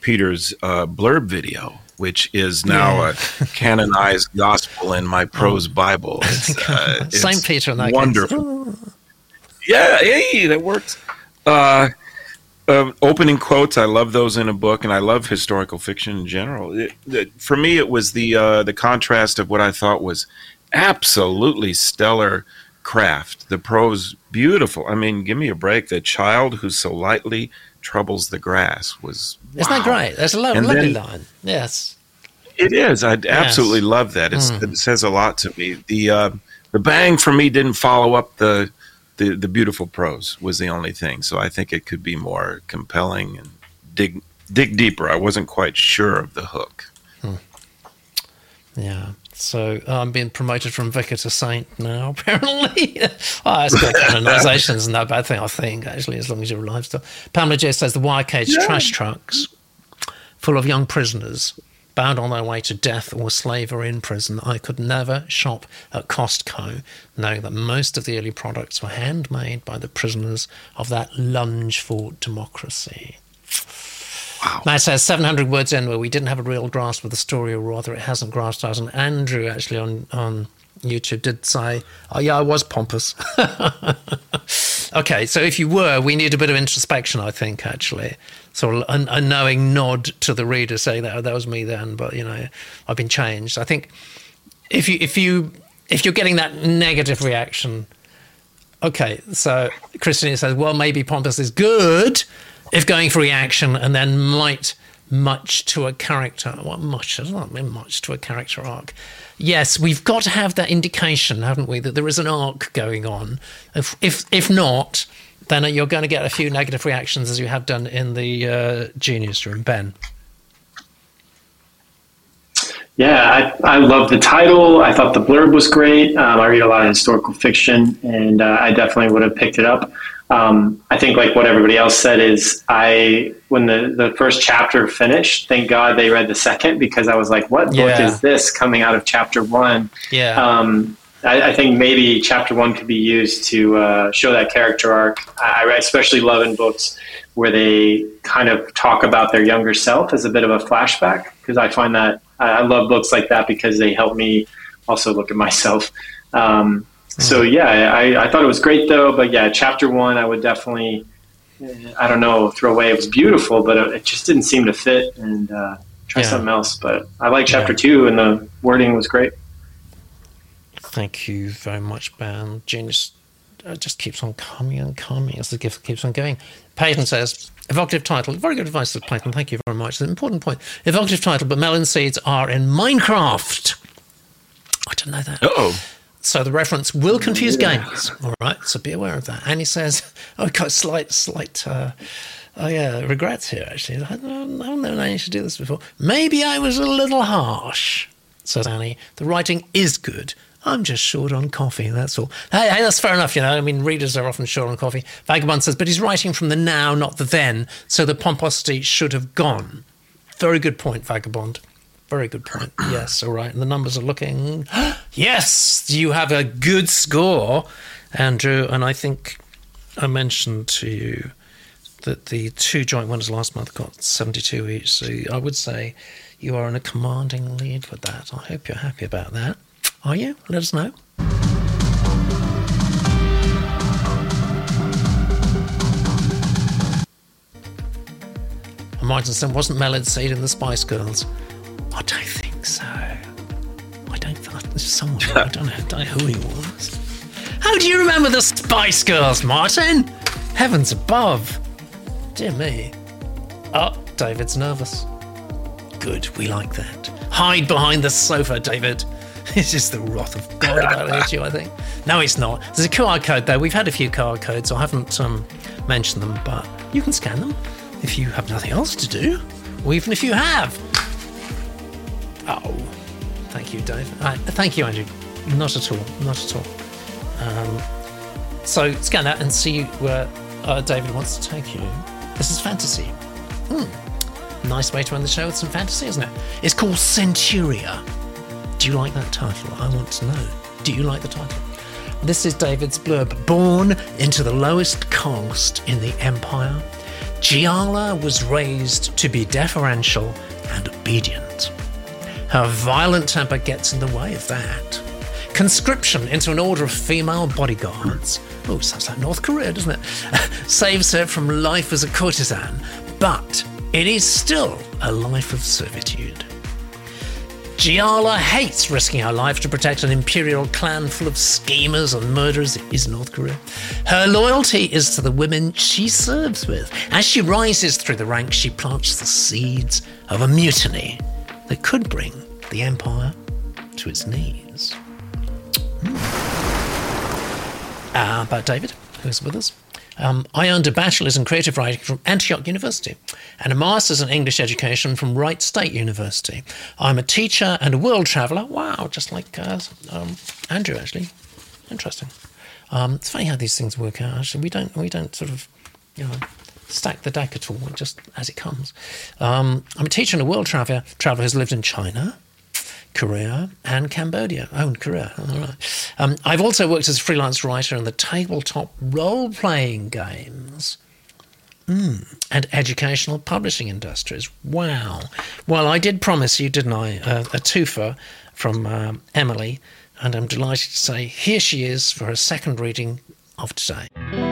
Peter's uh, blurb video which is now yeah. a canonized gospel in my prose oh. Bible. It's, uh, Saint Peter, that wonderful. Yeah, hey, that works. Uh, uh, opening quotes, I love those in a book, and I love historical fiction in general. It, it, for me, it was the uh, the contrast of what I thought was absolutely stellar craft. The prose, beautiful. I mean, give me a break. The child who so lightly troubles the grass was wow. isn't that great. That's a lovely, lovely line yes. It is. I yes. absolutely love that. Mm. it says a lot to me. The uh, the bang for me didn't follow up the, the the beautiful prose was the only thing. So i think it could be more compelling and dig dig deeper. I wasn't quite sure of the hook. Hmm. yeah so uh, I'm being promoted from vicar to saint now, apparently. oh, it's good canonization is no bad thing, I think, actually, as long as you're alive still. Pamela J says the wire cage yeah. trash trucks full of young prisoners bound on their way to death or slavery in prison. I could never shop at Costco knowing that most of the early products were handmade by the prisoners of that lunge for democracy. Wow. Matt says uh, 700 words in where we didn't have a real grasp of the story, or rather, it hasn't grasped us. And Andrew actually on, on YouTube did say, oh, yeah, I was pompous. Okay, so if you were, we need a bit of introspection, I think, actually. So a, a knowing nod to the reader saying that oh, that was me then, but you know, I've been changed. I think if you if you if you're getting that negative reaction, okay, so Christina says, well, maybe Pompous is good if going for reaction and then might much to a character. What much? Does not mean much to a character arc. Yes, we've got to have that indication, haven't we, that there is an arc going on. If if if not, then you're going to get a few negative reactions as you have done in the uh, Genius Room, Ben. Yeah, I, I love the title. I thought the blurb was great. Um, I read a lot of historical fiction, and uh, I definitely would have picked it up. Um, I think, like what everybody else said, is I when the the first chapter finished, thank God they read the second because I was like, "What Yeah. book is this coming out of chapter one?" Yeah. Um, I, I think maybe chapter one could be used to uh, show that character arc. I, I especially love in books where they kind of talk about their younger self as a bit of a flashback because I find that I, I love books like that because they help me also look at myself. Um, so yeah, I, I thought it was great though. But yeah, chapter one, I would definitely, I don't know, throw away. It was beautiful, but it, it just didn't seem to fit. And uh, try Yeah. something else. But I like chapter Yeah. two, and the wording was great. Thank you very much, Ben. Genius uh, just keeps on coming and coming as the gift keeps on going. Peyton says, evocative title. Very good advice, Peyton. Thank you very much. It's an important point. Evocative title, but melon seeds are in Minecraft. I didn't know that. Oh, So the reference will confuse gamers. All right, so be aware of that. And he says, "Oh, got slight, slight, uh, oh yeah, regrets here. Actually, I don't, I don't know I should do this before. Maybe I was a little harsh." Says Annie. The writing is good. I'm just short on coffee. That's all. Hey, hey, that's fair enough. You know, I mean, readers are often short on coffee. Vagabond says, but he's writing from the now, not the then. So the pomposity should have gone. Very good point, Vagabond. Very good point. Yes, all right. And the numbers are looking. yes, you have a good score, Andrew. And I think I mentioned to you that the two joint winners last month got 72 each. So I would say you are in a commanding lead with that. I hope you're happy about that. Are you? Let us know. And Martin said, wasn't Melon Seed in the Spice Girls? I don't think so. I don't think there's someone. I don't know, don't know who he was. How do you remember the Spice Girls, Martin? Heavens above. Dear me. Oh, David's nervous. Good, we like that. Hide behind the sofa, David. It's just the wrath of God about to hit you, I think. No, it's not. There's a QR code there. We've had a few QR codes. I haven't um, mentioned them, but you can scan them if you have nothing else to do, or even if you have. Oh, thank you, Dave. Uh, thank you, Andrew. Not at all. Not at all. Um, so scan that and see where uh, David wants to take you. This is fantasy. Hmm. Nice way to end the show with some fantasy, isn't it? It's called Centuria. Do you like that title? I want to know. Do you like the title? This is David's blurb. Born into the lowest caste in the Empire, Giala was raised to be deferential and obedient. Her violent temper gets in the way of that. Conscription into an order of female bodyguards. Oh, sounds like North Korea, doesn't it? Saves her from life as a courtesan, but it is still a life of servitude. Giala hates risking her life to protect an imperial clan full of schemers and murderers. It is North Korea. Her loyalty is to the women she serves with. As she rises through the ranks, she plants the seeds of a mutiny that could bring the empire to its knees. Hmm. Uh, about David, who's with us. Um, I earned a bachelor's in creative writing from Antioch University and a master's in English education from Wright State University. I'm a teacher and a world traveller. Wow, just like uh, um, Andrew, actually. Interesting. Um, it's funny how these things work out. Actually, we don't we don't sort of you know stack the deck at all. Just as it comes. Um, I'm a teacher and a world traveller. Traveller who's lived in China, Korea and Cambodia. Oh, and Korea. All right. Um, I've also worked as a freelance writer in the tabletop role playing games mm, and educational publishing industries. Wow. Well, I did promise you, didn't I, uh, a twofer from um, Emily, and I'm delighted to say here she is for her second reading of today.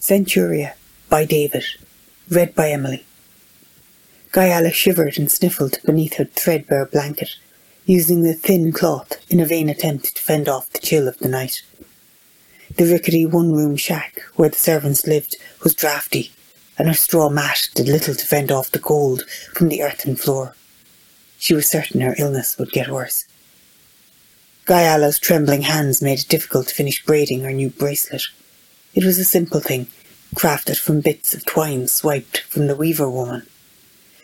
Centuria by David, read by Emily. Gayala shivered and sniffled beneath her threadbare blanket, using the thin cloth in a vain attempt to fend off the chill of the night. The rickety one-room shack where the servants lived was draughty, and her straw mat did little to fend off the cold from the earthen floor. She was certain her illness would get worse. Gayala's trembling hands made it difficult to finish braiding her new bracelet. It was a simple thing, crafted from bits of twine swiped from the weaver woman.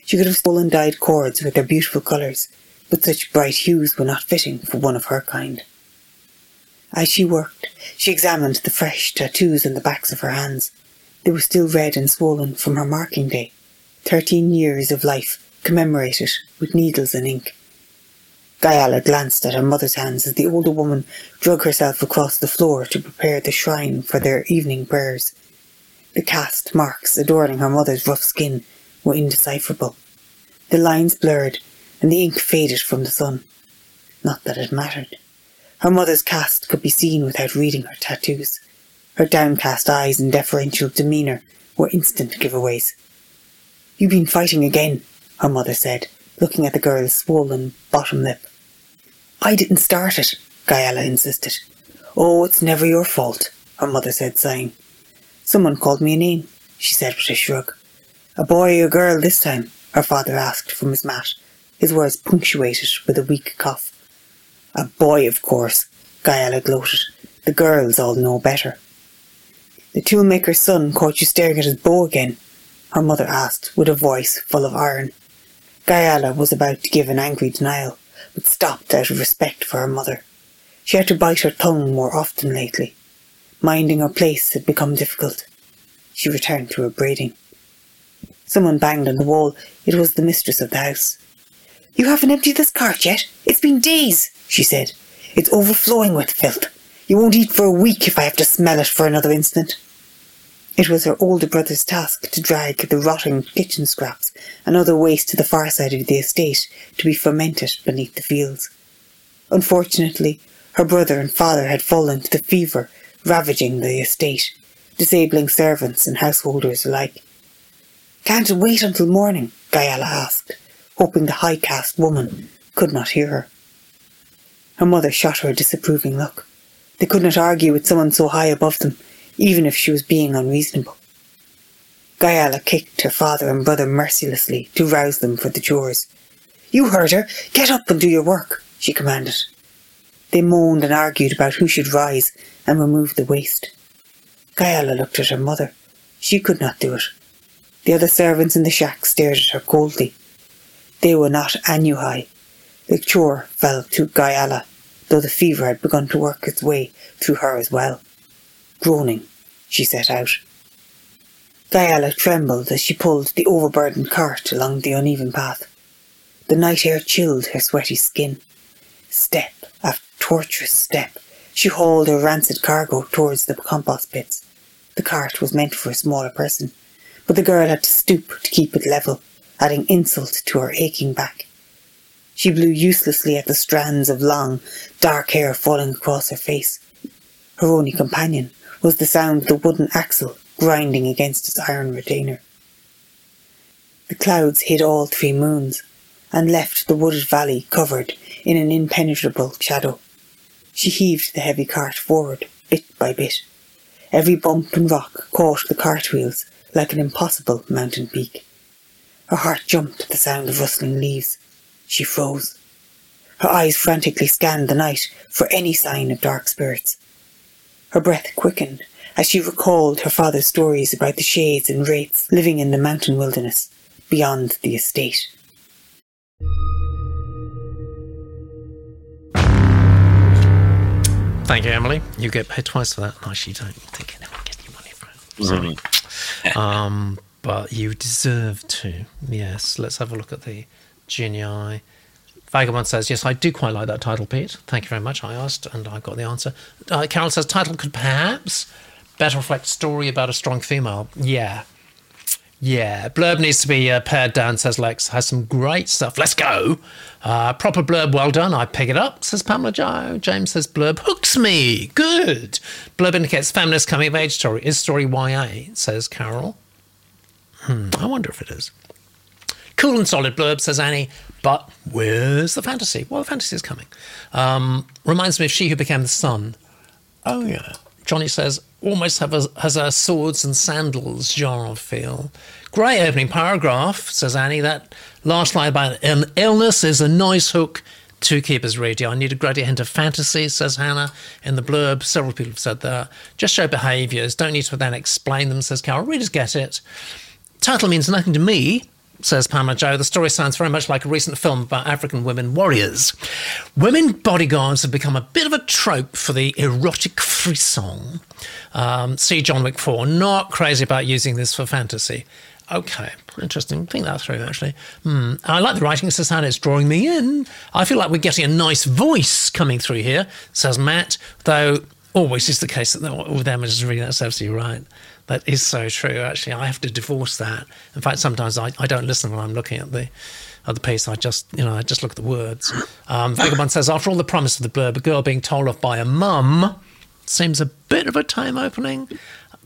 She could have stolen dyed cords with their beautiful colours, but such bright hues were not fitting for one of her kind. As she worked, she examined the fresh tattoos on the backs of her hands. They were still red and swollen from her marking day. Thirteen years of life commemorated with needles and ink. Gayala glanced at her mother's hands as the older woman drug herself across the floor to prepare the shrine for their evening prayers. The caste marks adorning her mother's rough skin were indecipherable. The lines blurred and the ink faded from the sun. Not that it mattered. Her mother's caste could be seen without reading her tattoos. Her downcast eyes and deferential demeanour were instant giveaways. You've been fighting again, her mother said, looking at the girl's swollen bottom lip. I didn't start it, Gayala insisted. Oh, it's never your fault, her mother said, sighing. Someone called me a name, she said with a shrug. A boy or a girl this time? her father asked from his mat, his words punctuated with a weak cough. A boy, of course, Gayala gloated. The girls all know better. The toolmaker's son caught you staring at his bow again, her mother asked with a voice full of iron. Gayala was about to give an angry denial, but stopped out of respect for her mother. She had to bite her tongue more often lately. Minding her place had become difficult. She returned to her braiding. Someone banged on the wall. It was the mistress of the house. You haven't emptied this cart yet? It's been days, she said. It's overflowing with filth. You won't eat for a week if I have to smell it for another instant. It was her older brother's task to drag the rotting kitchen scraps and other waste to the far side of the estate to be fermented beneath the fields. Unfortunately, her brother and father had fallen to the fever ravaging the estate, disabling servants and householders alike. Can't it wait until morning? Gayala asked, hoping the high caste woman could not hear her. Her mother shot her a disapproving look. They could not argue with someone so high above them, even if she was being unreasonable. Gayala kicked her father and brother mercilessly to rouse them for the chores. You heard her. Get up and do your work, she commanded. They moaned and argued about who should rise and remove the waste. Gayala looked at her mother. She could not do it. The other servants in the shack stared at her coldly. They were not Anuhai. The chore fell to Gayala, though the fever had begun to work its way through her as well. Groaning, she set out. Gayala trembled as she pulled the overburdened cart along the uneven path. The night air chilled her sweaty skin. Step after tortuous step, she hauled her rancid cargo towards the compost pits. The cart was meant for a smaller person, but the girl had to stoop to keep it level, adding insult to her aching back. She blew uselessly at the strands of long, dark hair falling across her face. Her only companion was the sound of the wooden axle grinding against its iron retainer. The clouds hid all three moons and left the wooded valley covered in an impenetrable shadow. She heaved the heavy cart forward, bit by bit. Every bump and rock caught the cart wheels like an impossible mountain peak. Her heart jumped at the sound of rustling leaves. She froze. Her eyes frantically scanned the night for any sign of dark spirits. Her breath quickened as she recalled her father's stories about the shades and wraiths living in the mountain wilderness beyond the estate. Thank you, Emily. You get paid twice for that. Nice, you don't think anyone gets you money for it. Sorry. Mm-hmm. um, but you deserve to. Yes. Let's have a look at the Genii. Vagabond says, Yes, I do quite like that title, Pete. Thank you very much. I asked and I got the answer. Uh, Carol says, Title could perhaps better reflect story about a strong female. Yeah. Yeah, blurb needs to be uh, pared down, says Lex. Has some great stuff. Let's go. Uh, proper blurb, well done. I pick it up, says Pamela Joe. James says blurb hooks me. Good. Blurb indicates feminist coming of age story. Is story YA, says Carol. Hmm, I wonder if it is. Cool and solid blurb, says Annie. But where's the fantasy? Well, the fantasy is coming. Um, reminds me of She Who Became the Sun. Oh, yeah. Johnny says, almost have a, has a swords and sandals genre feel. Great opening paragraph, says Annie. That last line about an illness is a nice hook to keep us reading. I need a gradient hint of fantasy, says Hannah in the blurb. Several people have said that. Just show behaviours. Don't need to then explain them, says Carol. Readers get it. Title means nothing to me, says Pamela Joe. The story sounds very much like a recent film about African women warriors. Women bodyguards have become a bit of a trope for the erotic frisson. Um, see John Wick 4, not crazy about using this for fantasy. Okay, interesting. Think that through, actually. Hmm. I like the writing. It says how it's drawing me in. I feel like we're getting a nice voice coming through here, says Matt, though always is the case that with them is reading that's absolutely right. That is so true. Actually, I have to divorce that. In fact, sometimes I, I don't listen when I'm looking at the at the piece. I just you know I just look at the words. Um, Vagabond says after all the promise of the blurb, a girl being told off by a mum seems a bit of a time opening.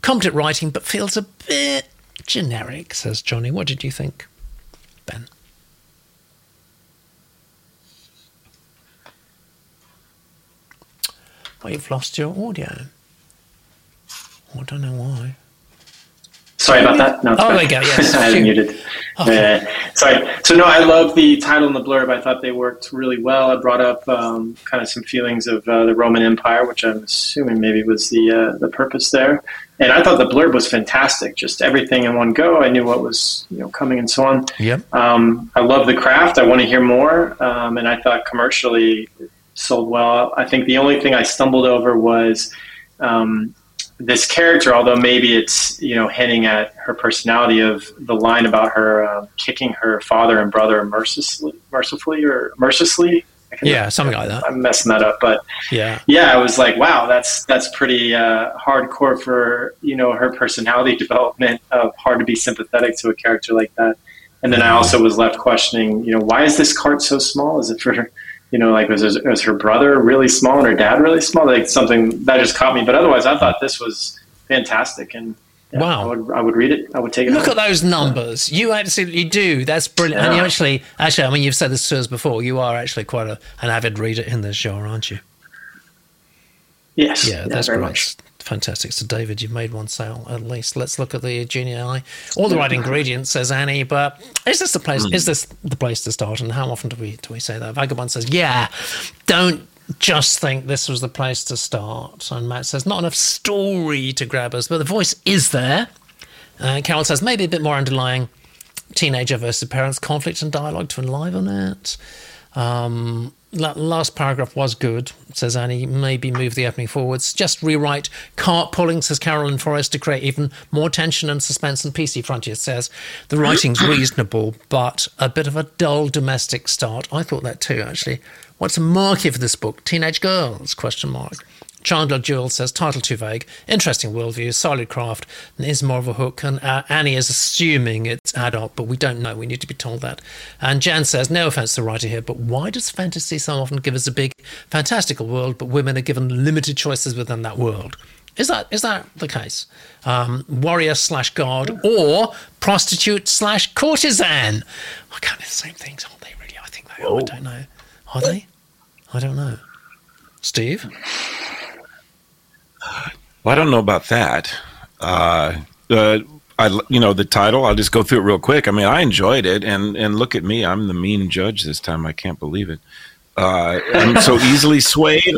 Competent writing, but feels a bit generic. Says Johnny. What did you think, Ben? Well, you've lost your audio. I don't know why. Sorry about that. No, Oh, fine. there you go, yes. I muted. Okay. Uh, sorry. So no, I love the title and the blurb. I thought they worked really well. I brought up um, kind of some feelings of uh, the Roman Empire, which I'm assuming maybe was the uh, the purpose there. And I thought the blurb was fantastic. Just everything in one go. I knew what was you know coming and so on. Yep. Um, I love the craft. I want to hear more. Um, and I thought commercially it sold well. I think the only thing I stumbled over was um, this character, although maybe it's you know hinting at her personality of the line about her uh, kicking her father and brother mercilessly, mercifully or mercilessly. Yeah, something like that. I'm messing that up, but Yeah. yeah, I was like, wow, that's that's pretty uh, hardcore for you know her personality development. Of hard to be sympathetic to a character like that. And then I also was left questioning, you know, why is this cart so small? Is it for, you know, like was, was her brother really small and her dad really small? Like something that just caught me. But otherwise, I thought this was fantastic, and yeah, Wow. I would I would read it. I would take it. Look home. at those numbers. You absolutely do. That's brilliant. And you actually, actually, I mean, you've said this to us before. You are actually quite a, an avid reader in this genre, aren't you? Yes, Yeah, that's very great. much. Fantastic. So, David, you've made one sale at least. Let's look at the eye. All the right ingredients, says Annie. But is this the place? Is this the place to start? And how often do we do we say that? Vagabond says, "Yeah, don't just think this was the place to start." And Matt says, "Not enough story to grab us, but the voice is there." Uh, Carol says, "Maybe a bit more underlying teenager versus parents conflict and dialogue to enliven it." Um, last paragraph was good, says Annie. Maybe move the opening forwards. Just rewrite cart pulling, says Carolyn Forrest, to create even more tension and suspense. And PC Frontier says the writing's reasonable, but a bit of a dull domestic start. I thought that too, actually. What's the market for this book? Teenage girls? Question mark. Chandler Jewell says title too vague. Interesting worldview, solid craft, and is more of a hook. And uh, Annie is assuming it's adult, but we don't know. We need to be told that. And Jan says, no offense to the writer here, but why does fantasy so often give us a big, fantastical world, but women are given limited choices within that world? Is that is that the case? Um, warrior slash god or prostitute slash courtesan? I can't be the same things, aren't they? Really, I think they are. I don't know. Are they? I don't know. Steve. Well, I don't know about that. Uh, uh, I, you know, the title. I'll just go through it real quick. I mean, I enjoyed it, and and look at me. I'm the mean judge this time. I can't believe it. Uh, I'm so easily swayed.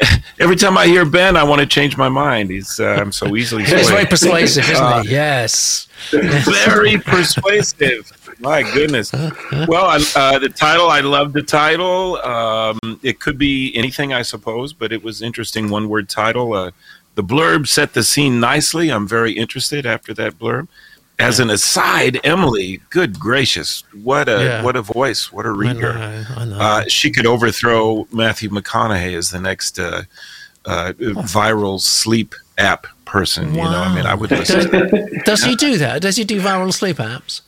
Every time I hear Ben, I want to change my mind. He's uh, I'm so easily. He's very persuasive, isn't Uh, he? Yes. very persuasive. My goodness. Well, uh, the title, I love the title. Um, it could be anything, I suppose, but it was interesting. One word title. Uh, the blurb set the scene nicely. I'm very interested after that blurb. As an aside, Emily, good gracious, what a Yeah. what a voice, what a I reader. know. I know. Uh, she could overthrow Matthew McConaughey as the next uh, uh, viral sleep app person. You know, I mean, I would listen. Does, does he do that? Does he do viral sleep apps?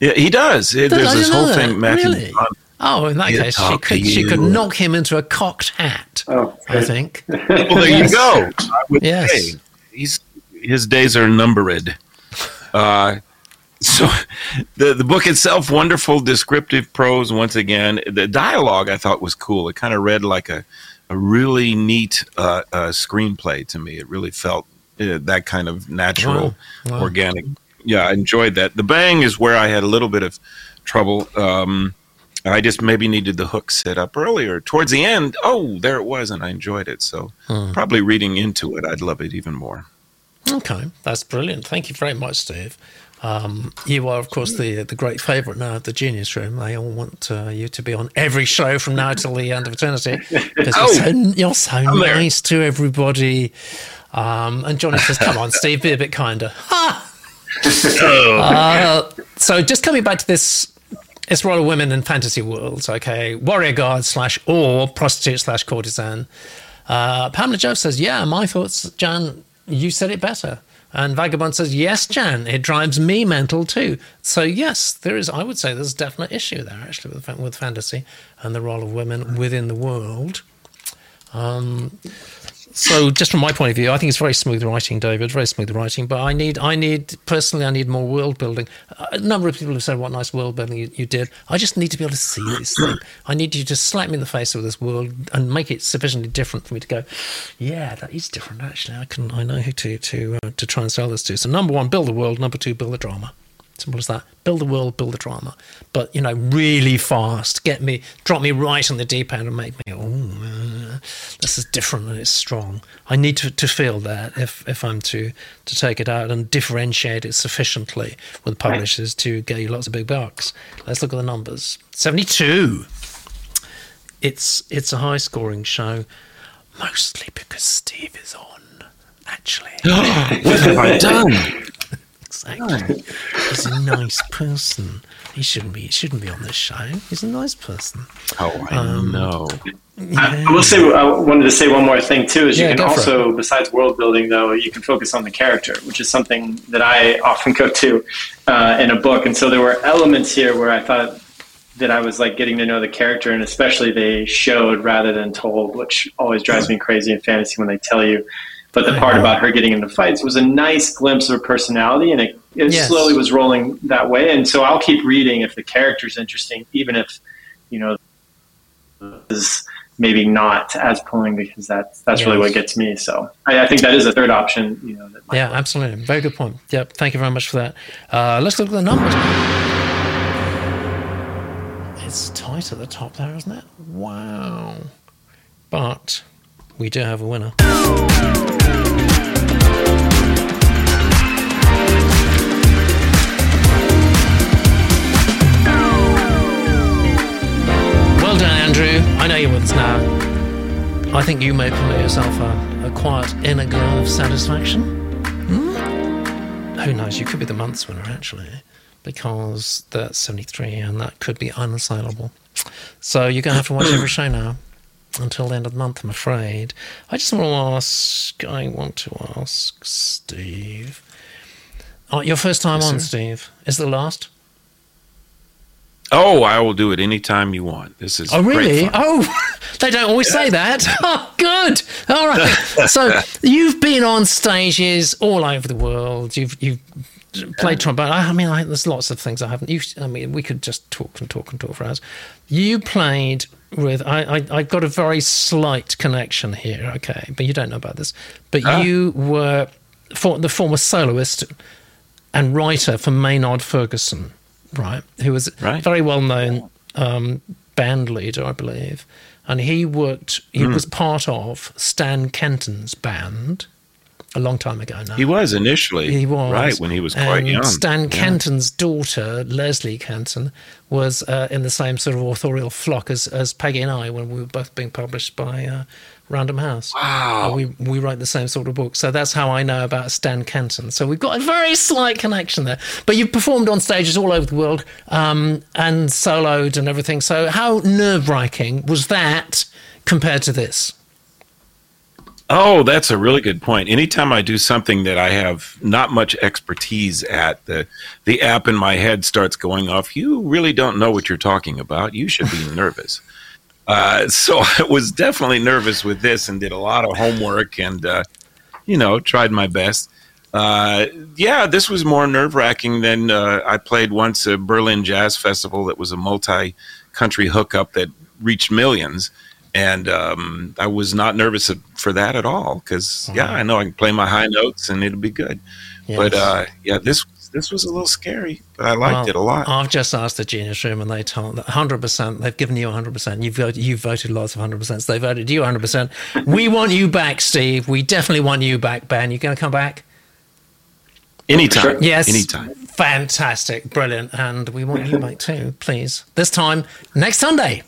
Yeah, he does. It- Does- I There's this whole know thing. Matthew. Really? Oh, in that case, she could, she could knock him into a cocked hat. Oh, I think. Well, there you go. I would Yes. say he's his days are numbered. Uh, so the the book itself, wonderful descriptive prose. Once again, the dialogue I thought was cool. It kind of read like a a really neat uh, uh, screenplay to me. It really felt uh, that kind of natural, Wow. Wow. organic. Yeah, I enjoyed that. The bang is where I had a little bit of trouble. Um, I just maybe needed the hook set up earlier. Towards the end, oh, there it was, and I enjoyed it. So Hmm. probably reading into it, I'd love it even more. Okay, that's brilliant. Thank you very much, Steve. Um, you are, of course, the the great favourite now of the Genius Room. They all want uh, you to be on every show from now till the end of eternity because Oh, you're so, you're so there. nice to everybody. Um, and Johnny says, "Come on, Steve, be a bit kinder." Ha! Uh, so, just coming back to this, it's Royal Women in Fantasy Worlds. Okay, warrior guard slash or prostitute slash courtesan. Uh, Pamela Joe says, "Yeah, my thoughts, Jan. You said it better." And Vagabond says, "Yes, Jan. It drives me mental too." So yes, there is. I would say there's a definite issue there actually with with fantasy and the role of women within the world. Um, so just from my point of view, I think it's very smooth writing, David. Very smooth writing. But I need, I need personally, I need more world building. A number of people have said what nice world building you, you did. I just need to be able to see this thing. I need you to slap me in the face with this world and make it sufficiently different for me to go, yeah, that is different. Actually, I can, I know who to to uh, to try and sell this to. So number one, build the world. Number two, build the drama. Simple as that. Build the world, build the drama. But you know, really fast. Get me, drop me right on the deep end, and make me. Oh, this is different and it's strong. I need to, to feel that if if I'm to to take it out and differentiate it sufficiently with publishers to get you lots of big bucks. Let's look at the numbers. Seventy two. It's it's a high scoring show, mostly because Steve is on. Actually. what have I done? Exactly. He's a nice person. He shouldn't be. He shouldn't be on this show. He's a nice person. Oh, I Um, know. I I will say, I wanted to say one more thing too. Is you can go for also, besides world building, though, you can focus on the character, which is something that I often go to uh, in a book. And so there were elements here where I thought that I was like getting to know the character, and especially they showed rather than told, which always drives me crazy in fantasy when they tell you. But the part about her getting into fights was a nice glimpse of her personality, and it, it Yes. slowly was rolling that way. And so I'll keep reading if the character's interesting, even if you know is maybe not as pulling because that's that's really what gets me. So I, I think that is a third option. You know, that Yeah, work. absolutely. Very good point. Yep. Thank you very much for that. Uh, let's look at the numbers. It's tight at the top there, isn't it? Wow. But we do have a winner. Well done, Andrew. I know you're with us now. I think you may permit yourself a, a quiet inner glow of satisfaction. Hmm? Who knows? You could be the month's winner, actually, because that's 73 and that could be unassailable. So you're going to have to watch every show now until the end of the month, I'm afraid. I just want to ask, I want to ask Steve. Oh, your first time on, Steve. Is the last? Oh, I will do it anytime you want. This is Oh, really? Oh, they don't always say that. Oh, good. All right. So you've been on stages all over the world. You've you've played trombone. I mean, I, there's lots of things I haven't. You, I mean, we could just talk and talk and talk for hours. You played with. I, I I've got a very slight connection here. Okay, but you don't know about this. But Ah. you were for the former soloist and writer for Maynard Ferguson, right? Who was a Right. very well known um, band leader, I believe. And he worked, he Hmm. was part of Stan Kenton's band a long time ago now. He was initially He was right when he was quite and young. Stan Yeah. Kenton's daughter, Leslie Kenton, was uh, in the same sort of authorial flock as, as Peggy and I when we were both being published by uh, Random House. Wow. Uh, we we wrote the same sort of book, so that's how I know about Stan Kenton. So we've got a very slight connection there. But you've performed on stages all over the world um, and soloed and everything. So how nerve wracking was that compared to this? Oh, that's a really good point. Anytime I do something that I have not much expertise at, the the app in my head starts going off. You really don't know what you're talking about. You should be nervous. Uh, so I was definitely nervous with this and did a lot of homework and uh, you know tried my best. Uh, yeah, this was more nerve wracking than uh, I played once a Berlin Jazz Festival that was a multi country hookup that reached millions and um, I was not nervous for that at all because yeah, I know I can play my high notes and it'll be good. Yes. But uh, yeah, this this was a little scary, but I liked well, it a lot. I've just asked the Genius Room, and they told that 100. percent They've given you 100. percent You've voted, you've voted lots of 100. percent So they voted you 100. percent We want you back, Steve. We definitely want you back, Ben. You going to come back? Anytime. Yes. Anytime. Fantastic. Brilliant. And we want you back too, please. This time next Sunday.